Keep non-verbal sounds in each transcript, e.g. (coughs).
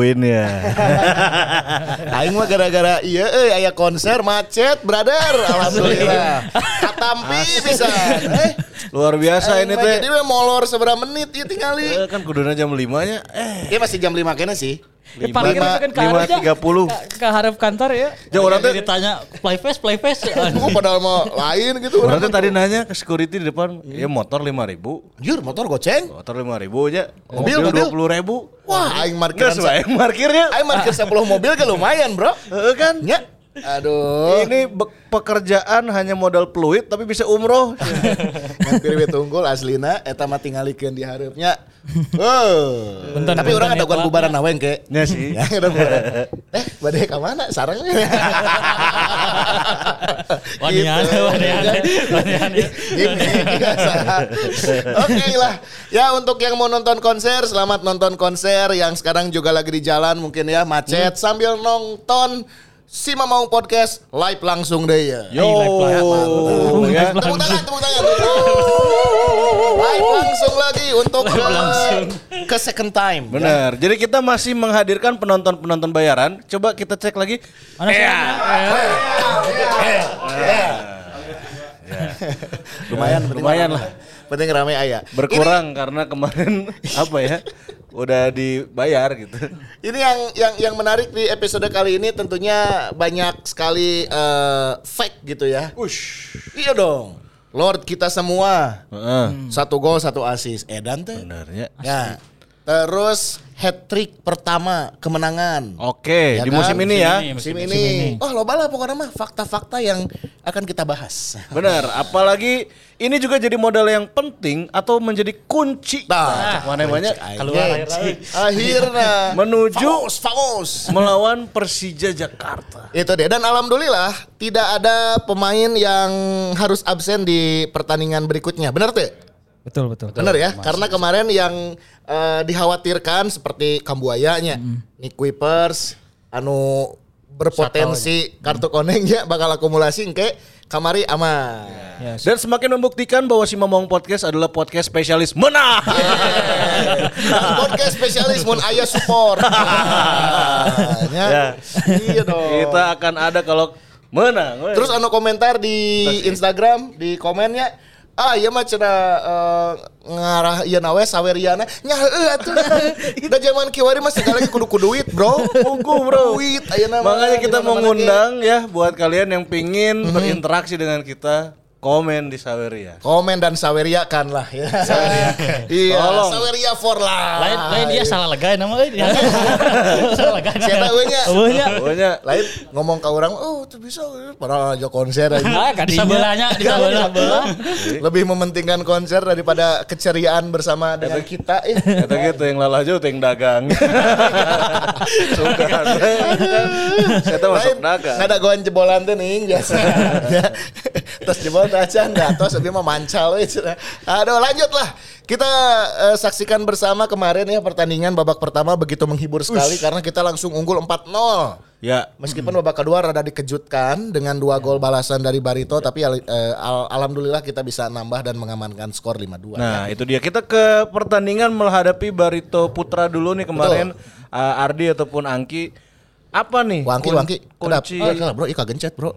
Nungguin ya. (laughs) Aing mah gara-gara iya eh aya konser macet, brother. (laughs) Alhamdulillah. Katampi bisa. (laughs) Eh, Luar biasa ini aing teh. Jadi molor seberapa menit ya tinggali. Eh, kan kuduna jam 5 nya. Eh, Iya masih jam 5 kena sih. Lima- itu kan ke lima tiga puluh. Ke, ke harap kantor ya. Jauh orang teh- ditanya play face, play face. (laughs) Aku padahal mau lain gitu. Orang teh tadi nanya ke security di depan, ya motor 5 ribu. Jur motor goceng. Motor 5 ribu aja. Mobil, mobil. 20 ribu. Wah, aing Enggak markiran sesuai parkirnya. Aing markir 10 mobil kan lumayan, Bro. Heeh kan? Ya. Aduh. Ini be- pekerjaan hanya modal peluit tapi bisa umroh. (laughs) Hampir we tunggul aslina eta mah tingalikeun di hareupnya. Oh. Tapi orang ada guan bubaran nawen ke. Ya sih. Ya, (laughs) ada bubaran. Eh, badai ka mana? Sarangnya. (laughs) Wanian, wanian. Oke lah. Ya untuk yang mau nonton konser, selamat nonton konser yang sekarang juga lagi di jalan mungkin ya macet sambil nonton Si Mamau Podcast live langsung deh ya. Yo. live langsung. Ya. Tepuk tangan, tepuk tangan. Live langsung lagi untuk ke, ke second time. Benar. Jadi kita masih menghadirkan penonton-penonton bayaran. Coba kita cek lagi. Mana sih? Lumayan, penting Lumayan rame. lah. Penting rame ayah. Berkurang karena kemarin (laughs) apa ya? Udah dibayar gitu. (laughs) Ini yang yang yang menarik di episode kali ini tentunya banyak sekali eh, fake gitu ya. Ush. Iya dong. Lord kita semua. Heeh. Satu gol, satu assist. Edan teh. Benar ya. Ya. Terus hat trick pertama kemenangan. Oke, Ya di kan? musim ini ya. Musim, musim ini. ini. Oh, loba lah pokoknya mah fakta-fakta yang akan kita bahas. Benar, apalagi ini juga jadi modal yang penting atau menjadi kunci Nah, mana namanya Keluar laut. Akhirnya (laughs) Menuju- Famos, famos. melawan Persija Jakarta. Itu dia dan alhamdulillah tidak ada pemain yang harus absen di pertandingan berikutnya. Benar tuh? Betul, betul. Benar ya? Karena kemarin yang eh, dikhawatirkan seperti Kambuayanya, Nick Kuipers, anu berpotensi kartu konengnya bakal akumulasi ke kamari aman. Ya, Dan semakin membuktikan bahwa si Mamong Podcast adalah podcast spesialis menang. (laughs) Podcast spesialis mun aya support. (laughs) Ya. Ya. Iya dong. Kita akan ada kalau menang. Terus anu komentar di Instagram di komennya Ah iya mah cenah eh, ngarah ieu nawe saweriana heueuh atuh. (laughs) Da zaman kiwari mah segala kudu kudu duit, Bro. Tunggu bro. Duit ayeuna mah. Makanya kita Di mana-mana mengundang ya buat kalian yang pingin berinteraksi dengan kita komen di Saweria. komen dan saweriakan lah ya. Iya, Tolong. saweria for life. Lain lain dia salah lega nama euy. (laughs) Salah lega. Siapa eueunya? Eueunya. Pokoknya Lain ngomong ke orang, "Oh, tuh bisa eh." padahal aja konser aja. Ah, kan di sebelahnya, di sebelah. Lebih mementingkan konser daripada keceriaan bersama dengan kita. Eh. kata gitu yang lalah jauh yang dagang. (laughs) Suka. Saya masuk dagang. Ada goan jebolan tuh nih biasa. (laughs) Ya. Terus jebol aja enggak terus lebih mah mancal we. Aduh lanjut lah. Kita eh, saksikan bersama kemarin ya pertandingan babak pertama begitu menghibur sekali karena kita langsung unggul 4-0. Ya, Meskipun babak kedua rada dikejutkan dengan dua gol balasan dari Barito tapi al- eh, al- alhamdulillah kita bisa nambah dan mengamankan skor 5-2. Nah itu dia kita ke pertandingan menghadapi Barito Putra dulu nih kemarin uh, Ardi ataupun Angki apa nih Wangki, kun- wangki. Kunci Oh, kalah, bro, ika gencet bro.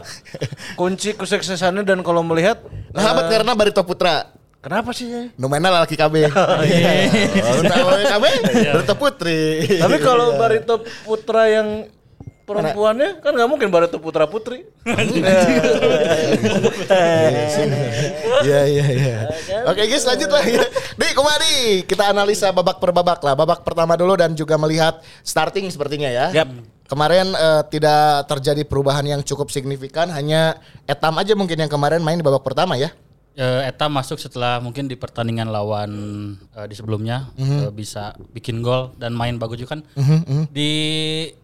(laughs) kunci kesuksesannya dan kalau melihat Nah, abad karena Barito Putra. kenapa sih? Nomenal laki (laughs) KB. Oh, KB. (laughs) Barito Putri. Tapi kalau Barito Putra yang perempuannya kan nggak mungkin Barito Putra Putri. Iya iya iya. Oke guys lanjut lah. Di kemari kita analisa babak per babak lah. Babak pertama dulu dan juga melihat starting sepertinya ya. Yap. Kemarin eh, tidak terjadi perubahan yang cukup signifikan, hanya Etam aja mungkin yang kemarin main di babak pertama ya. eh, Eta masuk setelah mungkin di pertandingan lawan eh, di sebelumnya eh, bisa bikin gol dan main bagus juga kan. Di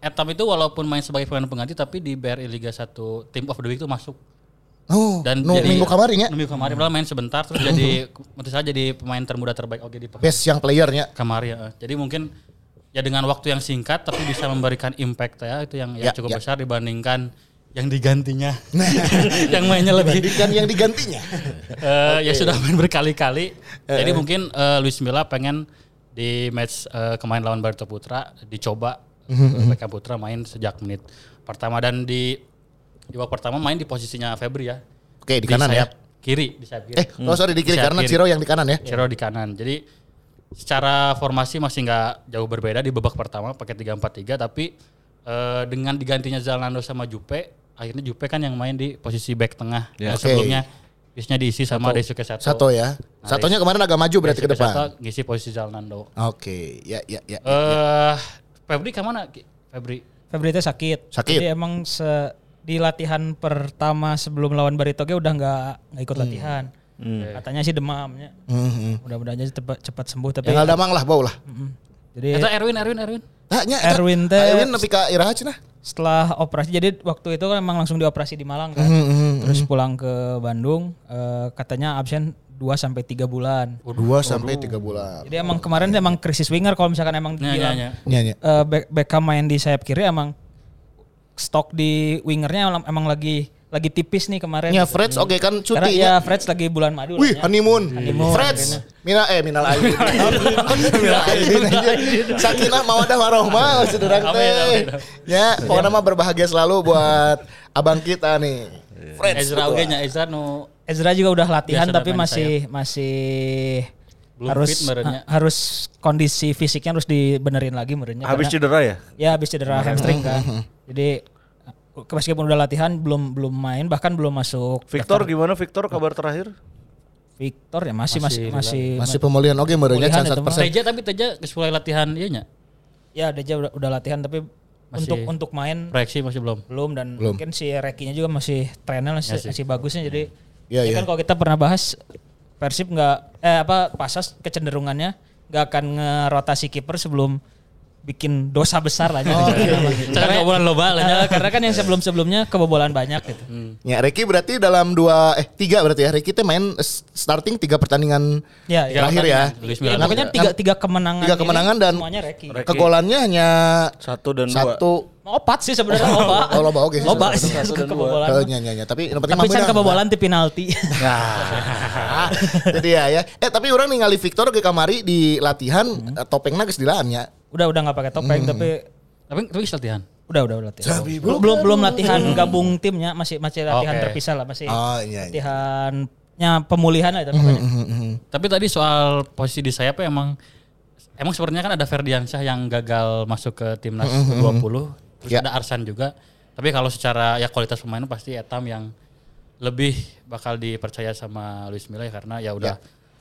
Etam itu walaupun main sebagai pemain pengganti tapi di BRI Liga 1 Team of the Week itu masuk Oh, dan nu jadi minggu kemarin ya. Minggu kemarin padahal main sebentar terus (laughs) jadi menurut saya jadi pemain termuda terbaik oke di Best yang playernya. kemarin ya. Jadi mungkin ya dengan waktu yang singkat tapi bisa memberikan impact ya itu yang, Ya, yang cukup ya. besar dibandingkan yang digantinya. (laughs) yang mainnya lebih Dibandingkan yang digantinya. (laughs) Eh, ya sudah main berkali-kali. Jadi mungkin eh, Luis Milla pengen di match eh, kemarin lawan Barito Putra dicoba Mhm, Beckham Putra main sejak menit pertama dan di di babak pertama main di posisinya Febri ya. Oke, di kanan ya. sayap Kiri di sayap kiri. Eh, oh sorry di kiri Sayap karena kiri. Ciro yang di kanan ya. Ciro di kanan. Jadi secara formasi masih nggak jauh berbeda di babak pertama pakai 3-4-3 tapi eh, dengan digantinya Zalando sama Jupe akhirnya Jupe kan yang main di posisi back tengah. Ya. Oke. Sebelumnya biasanya diisi sama Daisuke Sato. Satu ya. Satunya kemarin agak maju berarti ke Daisuke depan. Sato ngisi posisi Zalando. Oke, ya ya ya. Eh Febri ke mana? Febri. Febri itu sakit. Sakit. Jadi emang se di latihan pertama sebelum lawan Baritoge udah nggak nggak ikut latihan. Katanya sih demamnya. Mhm. Mudah-mudahan aja cepat cepat sembuh tapi Tinggal damang lah bau lah. Mm. Jadi Eta Erwin, Erwin, Erwin. Tanya Erwin teh- Erwin nepi ka Iraha cenah. setelah operasi jadi waktu itu kan emang langsung dioperasi di Malang kan. Mhm, Terus pulang ke Bandung eh, katanya absen 2 sampai 3 bulan. Dua sampai tiga bulan. Jadi emang kemarin emang krisis winger kalau misalkan emang Ya, ya, dibilang ya. Nya nya. eh, Be- Beckham main di sayap kiri emang stok di wingernya emang lagi lagi tipis nih kemarin. Nya Freds oke kan Karena cuti ya ya. Freds lagi bulan madu. Wih, lah ya. honeymoon. Honeymoon, Freds. Mina eh minal aidin. (laughs) minal aidin. Sakinah mawadah warohmah saudara Amin, teh. Ya, pokoknya mah berbahagia selalu buat abang kita nih. Freds. Ezra oge nya Ezra nu Ezra juga udah latihan tapi masih masih Belum harus fit merenya. ha- harus kondisi fisiknya harus dibenerin lagi merenya. Habis karena- cedera ya? Ya habis cedera hamstring kan. Jadi ke- meskipun udah latihan belum belum main bahkan belum masuk. Victor daftar- gimana Victor kabar terakhir? Victor ya masih masih masih, Masih pemulihan oke merenya Pemulihan can itu mah. 100%. Teja tapi Teja mulai latihan ieu nya. ya Deja udah, udah latihan tapi Masih- untuk untuk main Proyeksi masih belum. belum dan Belum. mungkin si Rekinya juga masih trennya masih, Ya sih. masih bagusnya jadi Iya, ya iya. kan kalau kita pernah bahas Persib nggak eh apa Pasas kecenderungannya nggak akan ngerotasi kiper sebelum bikin dosa besar lah Oh, iya, karena, kebobolan loba lah karena kan yang sebelum sebelumnya kebobolan banyak gitu Ya, Ricky berarti dalam dua eh tiga berarti ya. Ricky teh main starting tiga pertandingan ya, ya. terakhir ya. Ya, tiga tiga kemenangan Tiga ini kemenangan dan- semuanya Reki Reki. Kegolannya hanya Satu dan dua. satu. opat sih sebenarnya loba Oh, loba oke sih. loba sih kebobolan Oh, nya, nya, nya. Tapi yang penting tapi can menang. kebobolan di penalti Nah. (laughs) Jadi ya ya. Eh tapi orang ningali Victor ke kamari di latihan eh, topengna geus dilaannya. Udah udah nggak pakai topeng tapi Tapi tapi geus latihan. Udah, udah, udah latihan. Belum, belum, belum latihan gabung timnya, masih masih latihan Oke. terpisah lah, masih Oh iya. iya. latihannya pemulihan lah itu pokoknya. Tapi tadi soal posisi di sayap ya emang emang sebenarnya kan ada Ferdiansyah yang gagal masuk ke timnas 20 terus Ya. ada Arsan juga. Tapi kalau secara ya kualitas pemain pasti Etam yang lebih bakal dipercaya sama Luis Milla ya karena ya udah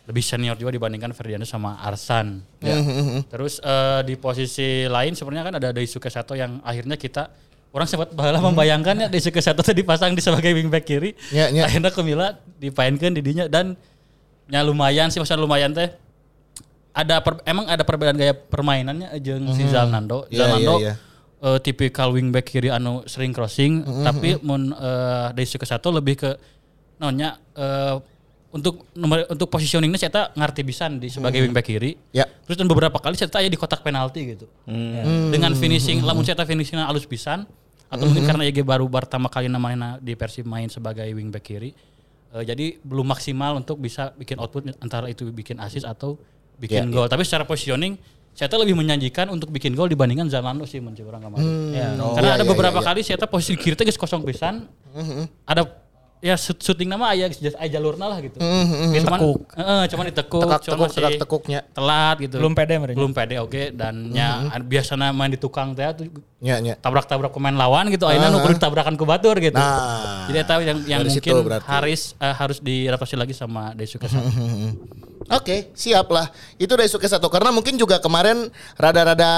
lebih senior juga dibandingkan Ferdiansyah sama Arsan. Ya. Terus eh, di posisi lain sebenarnya kan ada Daisuke Sato yang akhirnya kita orang sempat bahala membayangkan ya Daisuke Sato tadi dipasang di sebagai wingback kiri. Ya, ya. Akhirnya ke Milla dipainkan di dinya dan ya lumayan sih maksudnya lumayan teh ada per- emang ada perbedaan gaya permainannya jeung si Zalnando. Iya, Zalnando iya, iya. eh, tipikal wingback kiri anu sering crossing tapi mun uh, Daisuke Sato lebih ke nonya eh, untuk nomor untuk positioningnya saya ngerti pisan di sebagai wingback kiri. Ya. Terus dan beberapa kali saya aya di kotak penalti gitu. Ya. Dengan finishing, lamun saya finishingnya halus pisan atau mungkin karena YG baru pertama kali namanya di Persib main sebagai wingback kiri. Eh, jadi belum maksimal untuk bisa bikin output antara itu bikin assist atau bikin gol. Tapi secara positioning saya lebih menjanjikan untuk bikin gol dibandingkan Zalando sih mencoba orang kemarin. Ya. Karena Iya, ada iya, beberapa iya, kali saya posisi kiri teh kosong pisan. Ada ya shoot- shooting nama aya just jalurna lah gitu. Ya, cuman heeh, cuman ditekuk, Tekak cuman tekuk tekak tekuknya. telat gitu. Belum pede mereka. Belum pede oke dan nya biasanya main di tukang teh tuh Ya ya. tabrak-tabrak pemain lawan gitu akhirnya nu kudu tabrakan ke batur gitu. Nah, Jadi eta yang yang dari mungkin situ berarti. harus eh, harus diadaptasi lagi sama Daisuke Sato. Oke, siap lah. Itu Daisuke Sato karena mungkin juga kemarin rada-rada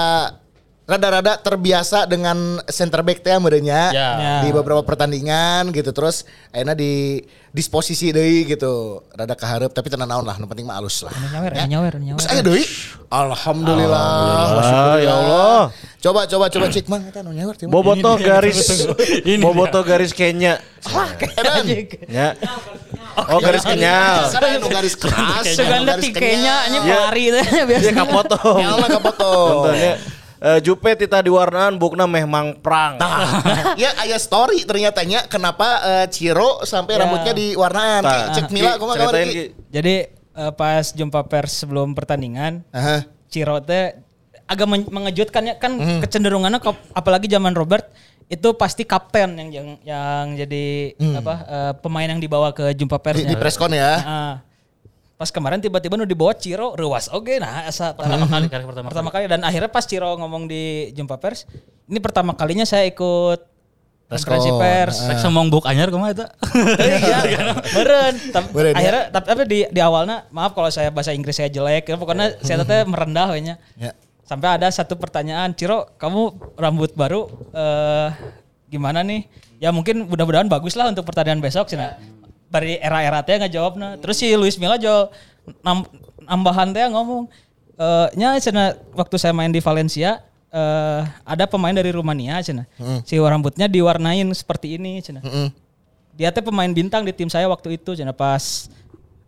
rada-rada terbiasa dengan center back teh merenya Ya. Ya. di beberapa pertandingan gitu terus akhirnya di disposisi deui gitu rada kaharep tapi tenan naon lah nu penting mah alus lah Anu nyawer, anu nyawer, anu nyawer. Terus aya deui alhamdulillah Ah, ya Allah. coba coba coba cek mang eta nu nyawer Boboto garis Ini Boboto garis Kenya. Ya. Oh garis kenyal. Sekarang anu garis keras garis tikenya nya pelari teh biasa. Kapotong. Ya Allah kapotong. Contohnya eh, Jupe tita di warnaan bukna meh mangprang. (laughs) ya aya story ternyata nya kenapa eh, Ciro sampai Ya. rambutnya diwarnaan. Tah. Cek Mila kumaha kabar. Jadi eh, pas jumpa pers sebelum pertandingan, Aha. Ciro teh agak men- mengejutkan ya kan kecenderungannya kap- apalagi zaman Robert itu pasti kapten yang yang, yang jadi apa eh, pemain yang dibawa ke jumpa Di, persnya. di preskon ya. Nah, pas kemarin tiba-tiba nu dibawa Ciro rewas oke nah asa (laughs) Pertama kali, kali pertama, pertama kali. dan akhirnya pas Ciro ngomong di jumpa pers ini pertama kalinya saya ikut konferensi pers. Rek semong buk anyar kumaha eta? (laughs) iya. (laughs) Tapi Meren, ya. akhirnya tapi, tapi di di awalnya maaf kalau saya bahasa Inggris saya jelek ya pokoknya saya teteh merendah we nya. Ya. sampai ada satu pertanyaan Ciro kamu rambut baru eh gimana nih? Ya mungkin mudah-mudahan bagus lah untuk pertandingan besok sih dari era-era teh nggak jawabnya terus si Luis Milla jawab nam, nambahan teh ngomong eh nya cenah waktu saya main di Valencia eh ada pemain dari Rumania cenah si rambutnya diwarnain seperti ini cenah Mm. dia teh pemain bintang di tim saya waktu itu jadi pas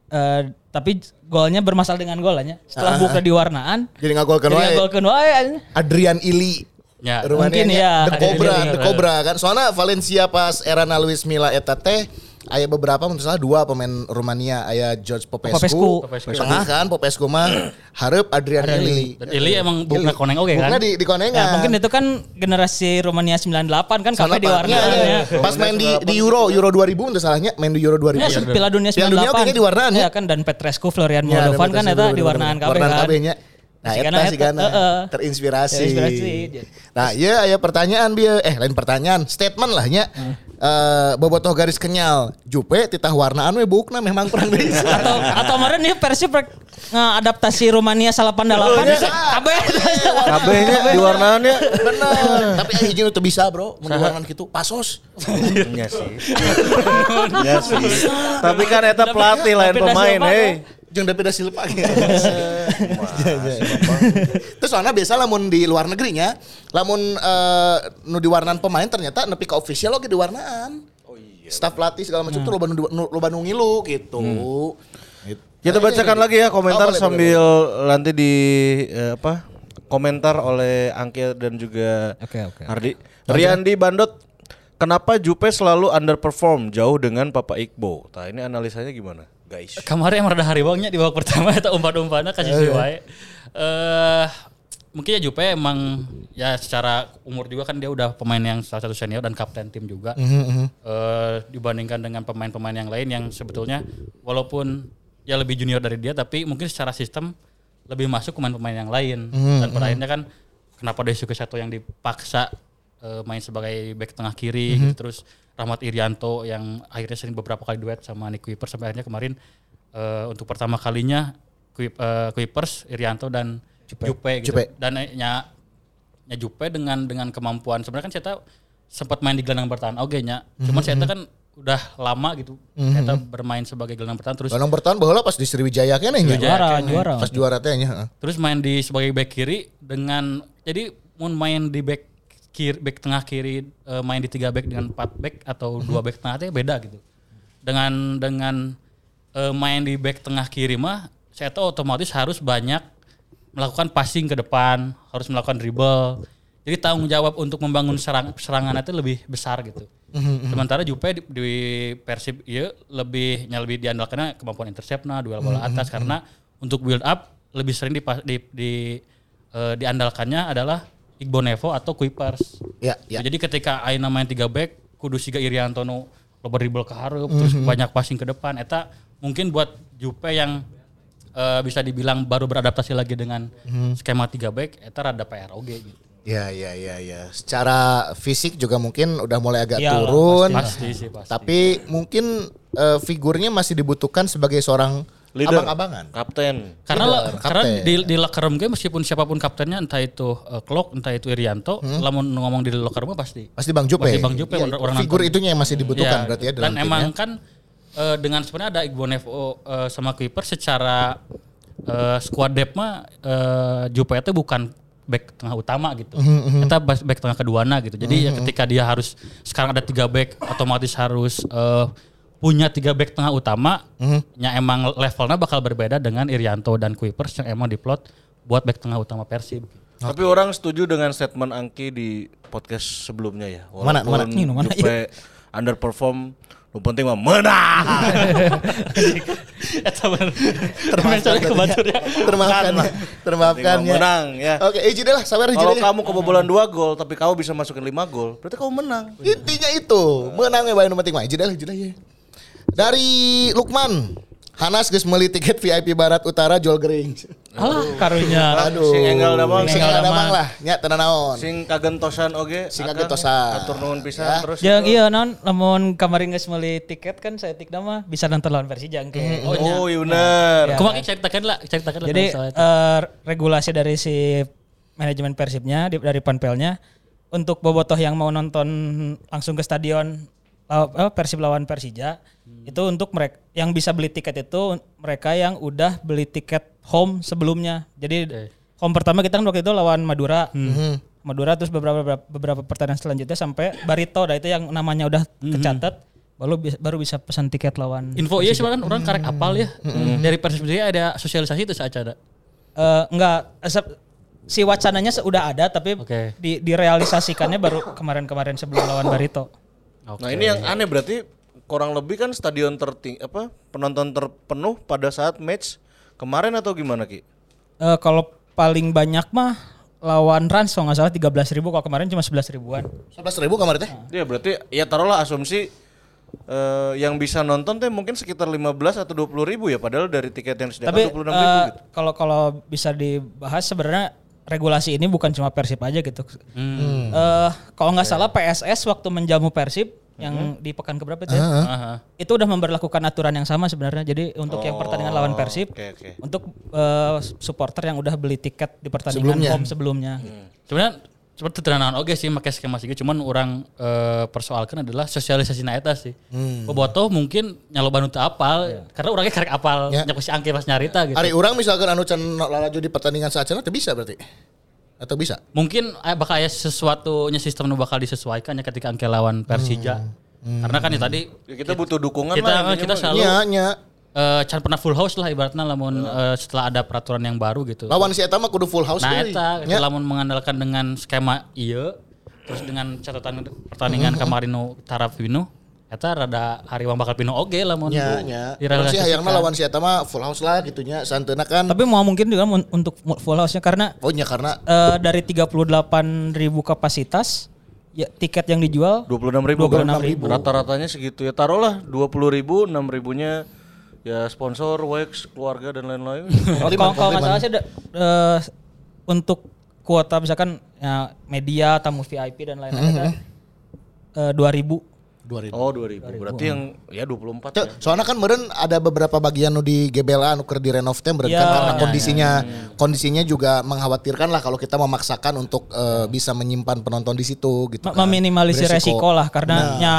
eh, tapi golnya bermasalah dengan golnya setelah buka di warnaan Jadi ngagolkeun jadi wae. ngagolkeun wae Adrian Ili. Ya, Rumania mungkin ya. The Cobra. The Cobra kan. Soalnya Valencia pas era Luis Milla eta teh aya beberapa menurut salah dua pemain Rumania aya George Popescu, Popescu. Popescu. tengah kan Popescu mah hareup Adrian Ili Dan Ili emang bukna koneng oke kan? Bukna di di konengan. Ya, mungkin itu kan generasi Rumania 98 kan kafe di warna ya. iya. Pas main di di Euro Euro 2000 untuk salahnya main di Euro 2000. Ya, Piala Dunia 98. Piala Dunia kayaknya di warnaan ya. Ya kan dan Petrescu, Florian Ya, Moldovan kan eta betul, di warnaan kafe Warnaan kan. Nah, Si eta sih heeh. terinspirasi. Terinspirasi. Nah, iya aya pertanyaan dia eh lain pertanyaan, statement lah nya. Hmm. Eh bobotoh garis kenyal. Jupe titah warnaan we bukna memang perang deui. (laughs) atau atau kemarin nih Persib rek ngadaptasi Rumania 88 kabeh Kabehnya di warnaannya. Bener. Tapi hiji nu teu bisa, Bro. Mun warnaan kitu pasos. Iya sih. Iya sih. Tapi kan eta pelatih lain pemain, hei. Jeung David da Silva. Terus soalnya biasa lamun di luar negeri nya, lamun eh, nu di warnaan pemain ternyata nepi ka official oge di warnaan. Oh iya. Staf pelatih segala macam tuh loba di- nu- loba nu ngilu gitu. Gitu. Kita bacakan lagi ya komentar Oh, boleh, sambil nanti di eh, apa? Komentar oleh Angke dan juga Oke, oke. Ardi. Riandi Bandot, kenapa Jupe selalu underperform jauh dengan Papa Iqbo? Nah ini analisanya gimana, guys? Kemarin emang ada haribaunya di babak pertama (laughs) eta umpan-umpannya kasih si wae. Eh mungkin ya Jupe emang ya secara umur juga kan dia udah pemain yang salah satu senior dan kapten tim juga. Eh dibandingkan dengan pemain-pemain yang lain yang sebetulnya walaupun ya lebih junior dari dia tapi mungkin secara sistem lebih masuk pemain-pemain yang lain. Dan pada akhirnya kan kenapa Daisuke Sato yang dipaksa eh, main sebagai back tengah kiri gitu. terus Rahmat Irianto yang akhirnya sering beberapa kali duet sama Nick Kuiper sampai akhirnya kemarin eh, untuk pertama kalinya Kuip, Kuipers, Irianto dan Jupe, gitu. Jupe. Dan eh, nya, nya Jupe dengan dengan kemampuan sebenarnya kan saya sempat main di gelandang bertahan oke nya. Cuman saya kan udah lama gitu. Saya bermain sebagai gelandang bertahan terus Gelandang bertahan baheula pas di Sriwijaya kene nya. juara juara Pas juara teh nya. heeh. terus main di sebagai back kiri dengan jadi mau main di back kiri back tengah kiri eh, main di tiga back dengan empat back atau dua back tengah itu beda gitu. Dengan dengan eh, main di back tengah kiri mah saya tahu otomatis harus banyak melakukan passing ke depan harus melakukan dribble. Jadi tanggung jawab untuk membangun serang, serangan itu lebih besar gitu. Sementara Jupe di, di Persib iya lebih lebih diandalkannya kemampuan intercept nah duel bola atas. karena untuk build up lebih sering di, di, di eh, diandalkannya adalah Igbo Nevo atau Kuipers. Ya, ya. Jadi ketika Aina main tiga back, kudu siga Irianto nu loba dribble ke hareup, terus banyak passing ke depan. Eta mungkin buat Jupe yang eh, bisa dibilang baru beradaptasi lagi dengan skema tiga back, eta rada PR oge gitu. Ya, ya, ya, ya. Secara fisik juga mungkin udah mulai agak Iyalah, turun. Pasti sih pasti. Tapi mungkin eh, figurnya masih dibutuhkan sebagai seorang Leader. abang-abangan. Kapten. Karena Leader, la- karena kapten. di di locker room game meskipun siapa pun kaptennya entah itu uh, Klok entah itu Irianto, lamun ngomong di locker room pasti Pasti Bang Jupe. Pasti Bang Jupe, Iya, orang- figur nonton. itunya yang masih dibutuhkan Iya, berarti ya dalam Dan timnya. emang kan eh, dengan sebenarnya ada Iqbal Nevo eh, sama Kuiper secara eh, squad depth mah eh, Jupe itu bukan back tengah utama gitu. Mhm, Kita back tengah keduana gitu. Jadi ya ketika dia harus sekarang ada tiga back otomatis harus eh, punya tiga back tengah utama, Mhm. ya emang levelnya bakal berbeda dengan Irianto dan Kuipers yang emang diplot buat back tengah utama Persib. Tapi orang setuju dengan statement Angki di podcast sebelumnya ya. Mana, mana? Walaupun Ini, mana, Jupe underperform, lu penting mah menang. (laughs) Eta bener. Termaafkan ya. Termaafkan ya. Termaafkan ya. menang ya. Oke, izin deh lah, sabar izin Kalau kamu kebobolan dua gol tapi kamu bisa masukin lima gol, berarti kamu menang. Intinya itu, menangnya bae nu penting mah. Izin deh lah, izin deh ya. Dari Lukman, Hanas geus meuli tiket VIP Barat Utara Jol Gering. Alah karunya. Aduh. Sing enggal damang, Sing sing enggal damang. lah, nya tenan naon. Sing kagentosan oge. Sing kagentosan. Atur nuhun pisan Ya. terus. Yang iya non, namun kemarin geus meuli tiket kan saya tik nama bisa nonton lawan Persija engke. Oh, oh iya bener. Ya. Kumaha ceritakan lah, ceritakan lah. Jadi soal itu. eh, regulasi dari si manajemen Persibnya di- dari Panpelnya untuk bobotoh yang mau nonton langsung ke stadion Persib lawan Persija itu untuk mereka yang bisa beli tiket itu mereka yang udah beli tiket home sebelumnya. Jadi home pertama kita kan waktu itu lawan Madura. Madura terus beberapa beberapa, beberapa pertandingan selanjutnya sampai Barito, dah itu yang namanya udah kecatat baru bi- baru bisa pesan tiket lawan Info iya sih kan orang karek apal ya. Dari Persib sendiri ada sosialisasi itu ada. Eh, enggak si wacananya sudah ada tapi Oke. di direalisasikannya baru kemarin-kemarin sebelum lawan Barito. Nah ini yang aneh berarti kurang lebih kan stadion terting apa penonton terpenuh pada saat match kemarin atau gimana ki? Eh, kalau paling banyak mah lawan Rans kalau nggak salah 13 ribu kalau kemarin cuma 11 ribuan. 11 ribu kamar teh. Iya berarti ya taruhlah asumsi eh, yang bisa nonton teh mungkin sekitar 15 atau 20 ribu ya padahal dari tiket yang disediakan Tapi 26 ribu eh, gitu. kalau kalau bisa dibahas sebenarnya regulasi ini bukan cuma Persib aja gitu. Hmm. Eh, kalau nggak Iya. salah PSS waktu menjamu Persib yang di pekan keberapa itu? Aha. Itu udah memberlakukan aturan yang sama sebenarnya. Jadi untuk yang pertandingan lawan Persib, Oh, Oke oke. untuk eh, supporter yang udah beli tiket di pertandingan Sebelumnya. home sebelumnya. Hmm. Sebenarnya seperti tenanan oke sih pakai skema sih cuman orang eh, persoalkan adalah sosialisasi na eta sih. Bobotoh mungkin nyaloban teu apal karena orangnya karek apal Ya. nya si angke pas nyarita gitu. Hari orang misalkan anu can lalaju di pertandingan saacana teh bisa berarti. Atau bisa? Mungkin eh, bakal aya sesuatunya sistem nu bakal disesuaikan ya ketika angke lawan Persija. Karena kan ya tadi Ya, kita butuh dukungan kita lah. kita mah. selalu Nya nya eh can pernah full house lah ibaratnya lamun eh, setelah ada peraturan yang baru gitu. lawan si eta mah kudu full house Nah eta Nya. lamun mengandalkan dengan skema iya terus dengan catatan pertandingan kemarin nu taraf pinu eta rada hari bakal pinu oge lamun nya bu- nya. direalisasikan. Si hayangna lawan si eta mah full house lah gitunya santeuna kan. Tapi mau mungkin juga untuk full house-nya karena Oh nya karena eh, dari 38 ribu kapasitas ya tiket yang dijual 26 ribu. 26.000. Rata-ratanya segitu ya. Taruhlah 20 ribu, 6 ribunya ya sponsor, wax, keluarga dan lain-lain. Oh, (laughs) kalau kalau nggak salah sih ada, eh, untuk kuota misalkan ya, media tamu VIP dan lain-lain ada eh, 2000 2000. oh 2000. Berarti yang ya 24 Tuh, ya. soalnya kan meren ada beberapa bagian nu di GBLA nu keur direnov teh meureun kan Ya, karena ya, kondisinya kondisinya juga mengkhawatirkan lah kalau kita memaksakan untuk eh, bisa menyimpan penonton di situ gitu Ma- kan. meminimalisir Beresiko. resiko lah karena ya,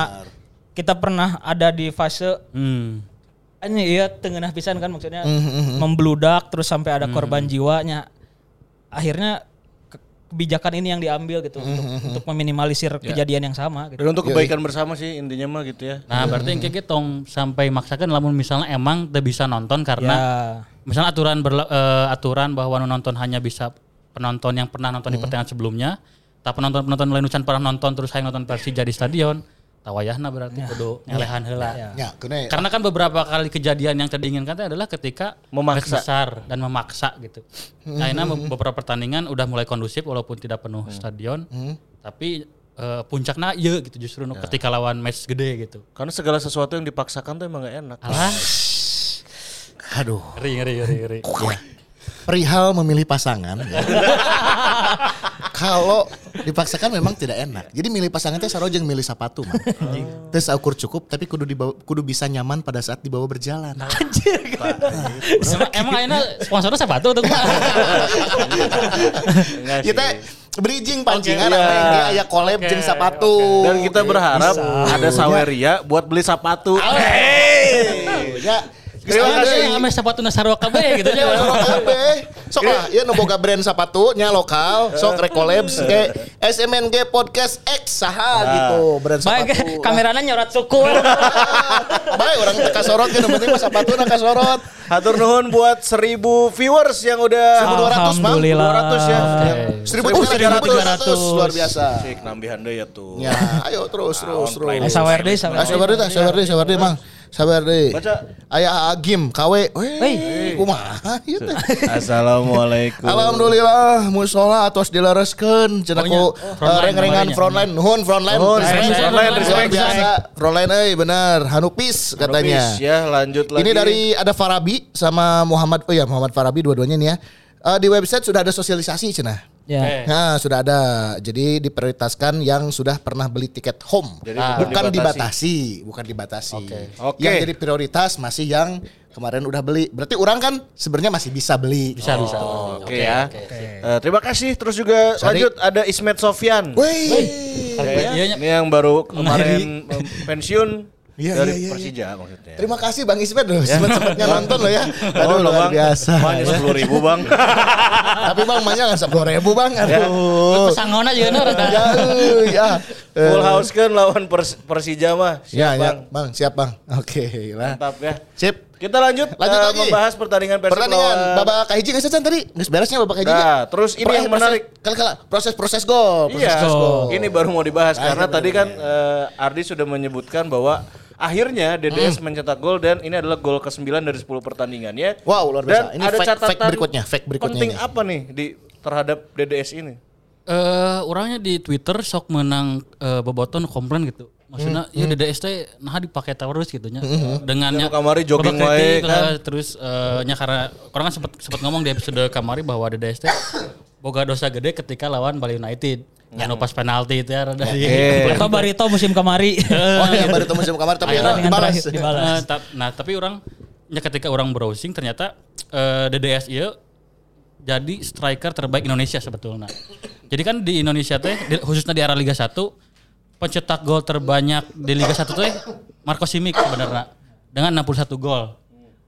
kita pernah ada di fase Hmm. Ini iya tengah pisan kan maksudnya. Membludak terus sampai ada korban jiwanya. Akhirnya ke- kebijakan ini yang diambil gitu untuk, untuk meminimalisir kejadian yang sama gitu. Dan untuk kebaikan bersama sih intinya mah gitu ya. Nah, berarti yang kayak gitu tong sampai maksakan lamun misalnya emang teu bisa nonton karena Ya. misalnya aturan berla- eh, aturan bahwa nonton hanya bisa penonton yang pernah nonton di pertandingan sebelumnya, tapi penonton-penonton lain pernah nonton terus hayang nonton Persija di stadion, tawayahna berarti kudu ngelehan heula. Ya, Karena kan beberapa kali kejadian yang tadi diinginkan teh adalah ketika Memaksa. besar dan memaksa gitu. Nah, ini beberapa pertandingan udah mulai kondusif walaupun tidak penuh stadion, tapi eh, puncaknya iya gitu justru nu ketika lawan match gede gitu. Karena segala sesuatu yang dipaksakan tuh emang gak enak. Alah, aduh. Ngeri ngeri ngeri ngeri. Perihal memilih pasangan ya. (laughs) Kalau dipaksakan memang tidak enak. Jadi milih pasangan teh sarojeng milih sepatu mah. Terus ukur cukup tapi kudu dibawa, kudu bisa nyaman pada saat dibawa berjalan. emang emang akhirnya sponsornya sepatu tuh. Kita bridging pancingan sama iya. yang dia aya collab jeung sepatu. Dan kita berharap ada Saweria buat beli sepatu. Hey. Ya, Terima kasih. Sama sepatu Nasarwa KB gitu Ya, nya. Sok lah, ya nu boga brand sepatu nya lokal, sok (laughs) rek collabs ke SMNG Podcast X saha gitu, brand Baik, sepatu. (laughs) kameranya nyorot suku. (laughs) Baik orang teka sorot gitu, penting mah sepatu nak sorot. Hatur nuhun buat 1000 viewers yang udah 1200 Bang. Alhamdulillah. 200 ya. Oh, 1300 luar biasa. Cik nambihan deh ya tuh. Ya, ayo terus terus terus. Eh, sawer deui, sawer Ah, sabar deh, tah, sabar deh, sabar deh, Mang. Sabar deh. Baca. Aya Agim, KW. Weh, kumaha ieu teh? Assalamualaikum. Alhamdulillah musola atos dilereskeun cenah ku eh, frontline reng-rengan namanya. frontline nuhun frontline Respect. frontline, respect, biasa frontline euy bener Hanupis katanya Habis ya lanjut lagi. ini dari ada Farabi sama Muhammad oh ya Muhammad Farabi dua-duanya nih ya Eh, di website sudah ada sosialisasi cenah Ya. Nah, sudah ada. Jadi diprioritaskan yang sudah pernah beli tiket home. Jadi bukan bukan dibatasi, bukan dibatasi. Oke. Yang jadi prioritas masih yang kemarin udah beli. Berarti orang kan sebenarnya masih bisa beli. Bisa bisa. Oke ya. Eh, terima kasih. Terus juga Sorry. lanjut ada Ismet Sofyan. Wih. Iya, Ini yang baru kemarin (laughs) em, pensiun Iya, dari iya, iya, Persija maksudnya. Terima kasih Bang Ismet loh. Sempat sempatnya nonton loh ya. Aduh Oh, luar Bang. biasa. Hanya sepuluh ribu bang. (laughs) Tapi Bang banyak kan sepuluh ribu Bang. Aduh. Pesangona juga nih (laughs) rada. Ya, eh, ya. Eh, Full house kan lawan Pers- Persija mah. Siap, Ya, ya, bang. Bang, siap Bang. Oke, lah. Mantap ya. Sip. Kita lanjut, Lanjut eh, lagi. membahas pertandingan Persib Pertandingan lawan- babak kahiji geus can tadi? Geus beresnya babak kahiji. Nah, terus ini yang menarik. Kala-kala proses-proses gol, proses Iya, gol. ini baru mau dibahas Ah, karena tadi kan eh, Ardi sudah menyebutkan bahwa akhirnya DDS mencetak gol dan ini adalah gol ke-9 dari 10 pertandingannya. Wow, luar biasa. Dan Ini ada fact- catatan fact berikutnya, fact berikutnya penting ini. apa nih di terhadap DDS ini? Eh, orangnya di Twitter sok menang eh, boboton komplain gitu. Maksudnya Hmm, ya DDS teh nah dipakai terus gitu nya. Dengannya Yang kamari jogging wae kan. terus eh, nya karena orang kan sempat sempat ngomong di episode kamari bahwa DDS teh boga dosa gede ketika lawan Bali United. Yang pas penalti itu ya rada di Atau (laughs) Barito musim kemari. Oh iya baru temu musim kamar tapi Pertandingan dibalas. terakhir dibalas. Eh, tap- nah tapi orang ya ketika orang browsing ternyata eh, DDS iya jadi striker terbaik Indonesia sebetulnya. Jadi kan di Indonesia teh khususnya di era Liga 1 pencetak gol terbanyak di Liga 1 teh Marco Simic sebenarnya dengan 61 gol.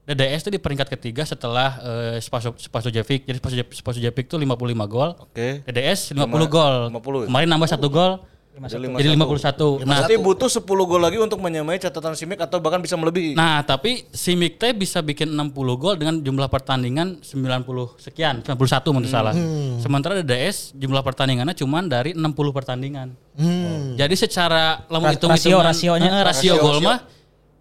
DDS itu di peringkat ketiga setelah eh, Spaso Spasojevic. Jadi Spaso Spasojevic itu 55 gol. Oke. DDS 50 gol. 50. Kemarin nambah satu gol. Jadi 51. Nah, Berarti butuh 10 gol lagi untuk menyamai catatan Simic atau bahkan bisa melebihi. Nah, tapi si Mik teh bisa bikin 60 gol dengan jumlah pertandingan 90 sekian, 91 menurut salah. Sementara DDS jumlah pertandingannya cuma dari 60 pertandingan. Jadi secara lamun Ras- hitung rasio- rasionya. rasio Rasio, gol rasio. mah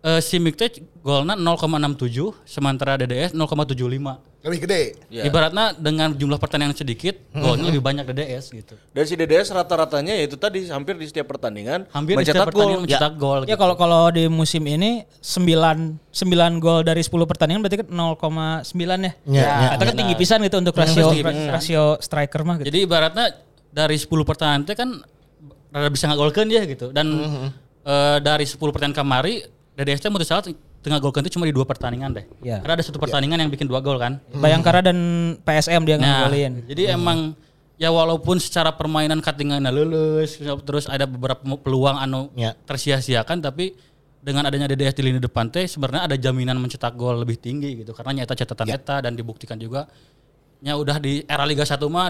eh, si Mik teh golnya 0,67 sementara DDS 0,75. Lebih gede. Ya. Ibaratnya dengan jumlah pertandingan sedikit, golnya lebih banyak DDS gitu. Dan si DDS rata-ratanya yaitu tadi hampir di setiap pertandingan Hampir di mencetak setiap pertandingan gol. mencetak gol. Ya gitu. kalau kalau di musim ini 9 9 gol dari 10 pertandingan berarti kan 0,9 ya. Ya, ya. Itu kan tinggi pisan gitu untuk rasio rasio striker mah gitu. Jadi ibaratnya dari 10 pertandingan itu kan rada bisa ngagolkeun dia gitu. Dan eh, dari 10 pertandingan kamari Teh menurut salah tengah golkeun itu cuma di dua pertandingan deh. Ya. Karena ada satu pertandingan yang bikin dua gol kan. Bayangkara dan PSM dia Nah, ngegolin. jadi emang ya walaupun secara permainan katingannya lulus terus ada beberapa peluang anu Ya. tersia-siakan tapi dengan adanya DDS di lini depan teh sebenarnya ada jaminan mencetak gol lebih tinggi gitu karena nyata catatan Ya. eta dan dibuktikan juga ya udah di era Liga 1 mah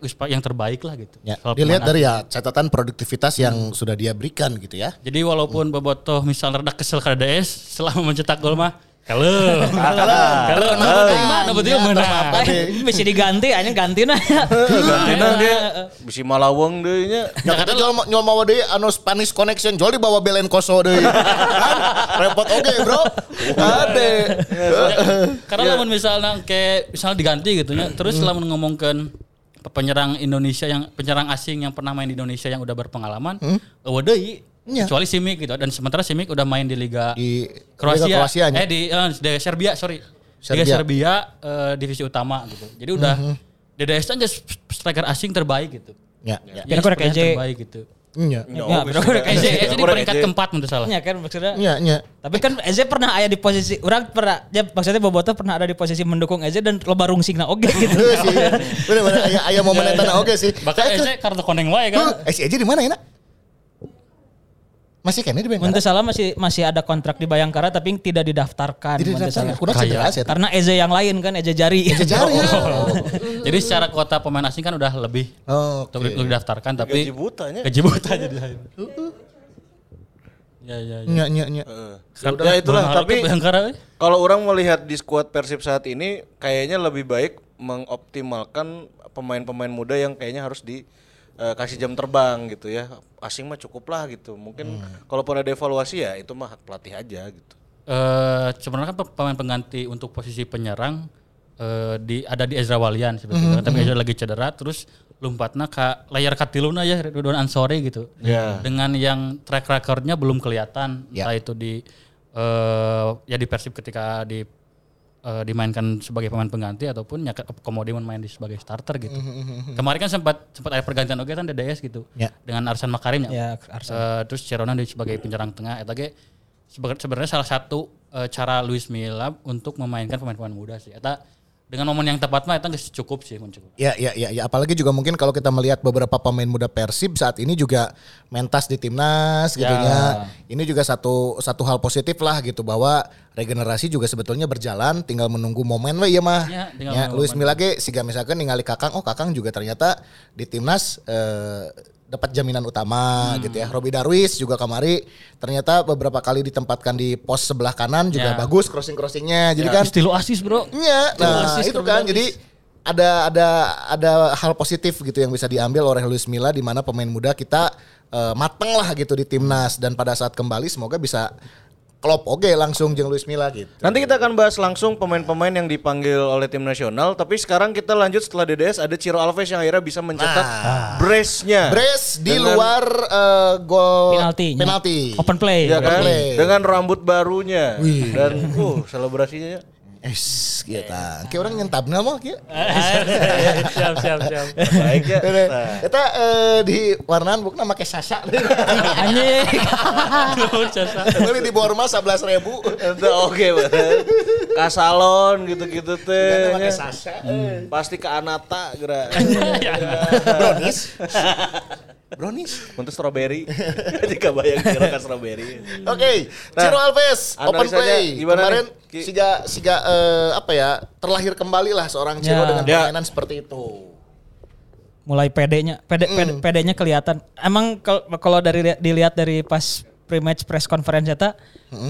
geus pa- yang terbaik lah gitu. Ya, Soal dilihat permainan. dari ya catatan produktivitas yang sudah dia berikan gitu ya. Jadi walaupun Bobotoh misalnya rada kesel ke DDS selama mencetak gol mah kalau kalau nah betul menang. Bisa diganti aja ganti nah. Gantina dia (laughs) bisa malawang deh nya. Ya kata jual jual mau deui anu Spanish connection jual dibawa belen koso deui. (laughs) kan? Repot oke, Bro. Ade. Karena lamun misalnya kayak misalnya diganti gitu ya, terus lamun ngomongkan penyerang Indonesia yang penyerang asing yang pernah main di Indonesia yang udah berpengalaman, eueuh deui. Iya. Kecuali Simic gitu dan sementara Simic udah main di Liga Di Kroasia. Liga Kroasia, eh di, eh, di Serbia, sorry. Liga Serbia. Serbia eh, divisi utama gitu. Jadi udah DDS aja striker asing terbaik gitu. Ya, ya. Pilihan KJ. terbaik gitu. Iya. Ya, kira-kira Eze, KJ. Eze di peringkat keempat menurut salah. Ya kan maksudnya. Iya, iya. Tapi kan Eze pernah ada di posisi orang pernah ya maksudnya Boboto pernah ada di posisi mendukung Eze dan loba rungsingna oge (laughs) gitu. Bener sih. Bener-bener aya aya momen eta oke sih. Bahkan Eze kartu koneng wae kan. eh si Eji di mana ya, nak? Masih kayaknya di Bayangkara. teu salah masih masih ada kontrak di Bayangkara tapi tidak didaftarkan. Dasar salah. kurang cedera sih. eta. Karena Eze yang lain kan Eze Jari. Eji jari (laughs) ya. Jadi secara kuota pemain asing kan udah lebih Oh, untuk untuk didaftarkan tapi Gaji butanya. gaji buta jadi akhirnya. Ya ya ya. Nya nya nya. Ya udah itulah tapi we. kalau orang melihat di skuad Persib saat ini kayaknya lebih baik mengoptimalkan pemain-pemain muda yang kayaknya harus di eh, kasih jam terbang gitu ya. Asing mah cukup lah gitu. Mungkin kalaupun ada evaluasi ya itu mah hak pelatih aja gitu. Eh sebenarnya kan pe- pemain pengganti untuk posisi penyerang eh, di ada di Ezra Walian sebetulnya tapi Ezra lagi cedera terus lompatna ke layar katiluna ya Ridwan Ansori gitu. Ya. Dengan yang track recordnya belum kelihatan Ya. entah itu di eh ya di Persib ketika di eh, dimainkan sebagai pemain pengganti ataupun ya komodi main di sebagai starter gitu. Kemarin kan sempat sempat ada pergantian oke kan DDS gitu. Ya. Dengan Arsan Makarim Ya, Arsan. Eh, terus Cerona di sebagai penyerang tengah eta ge sebe- sebenarnya salah satu eh, cara Luis Milla untuk memainkan pemain-pemain muda sih. Eta dengan momen yang tepat mah eta geus cukup sih mun cukup. Ya, ya, ya, ya. Apalagi juga mungkin kalau kita melihat beberapa pemain muda Persib saat ini juga mentas di timnas gitu ya. Ini juga satu satu hal positif lah gitu bahwa regenerasi juga sebetulnya berjalan, tinggal menunggu momen we ya mah. Ya, Ya, Luis Milla ge siga misalkan ningali Kakang, oh Kakang juga ternyata di timnas eh, dapat jaminan utama gitu ya. Robi Darwis juga kemari ternyata beberapa kali ditempatkan di pos sebelah kanan juga Ya. bagus crossing-crossingnya. Jadi kan Istilah asis, Bro. Iya, nah asis itu kan jadi ada ada ada hal positif gitu yang bisa diambil oleh Luis Milla di mana pemain muda kita eh, mateng lah gitu di timnas dan pada saat kembali semoga bisa klop oke langsung jeung Luis Milla gitu. Nanti kita akan bahas langsung pemain-pemain yang dipanggil oleh tim nasional. Tapi sekarang kita lanjut setelah DDS ada Ciro Alves yang akhirnya bisa mencetak brace-nya. Brace di Dengan- luar eh, gol Penalti. penalti. Open play. Ya kan? play. Dengan rambut barunya dan uh selebrasinya Es, kita. Kayak orang nyentabna mah kieu. siap, siap, siap. baik ya. Nah, Kita eh, di warnaan bukna make Sasha. (laughs) Anjing. Beli di bawah rumah 11 ribu. oke. Kasalon gitu-gitu teh. Make nya. Sasha. Pasti ke Anata geura. Brownies. (laughs) Brownies. Untuk strawberry. Jika bayang Ciro ke strawberry. Oke, Nah, Ciro Alves open play. gimana Kemarin nih, siga siga eh, apa ya? Terlahir kembali lah seorang Ciro Ya. dengan Ya. permainan seperti itu. mulai pedenya pede, pede- pedenya kelihatan emang kal- kalau dari dilihat dari pas pre-match press conference eta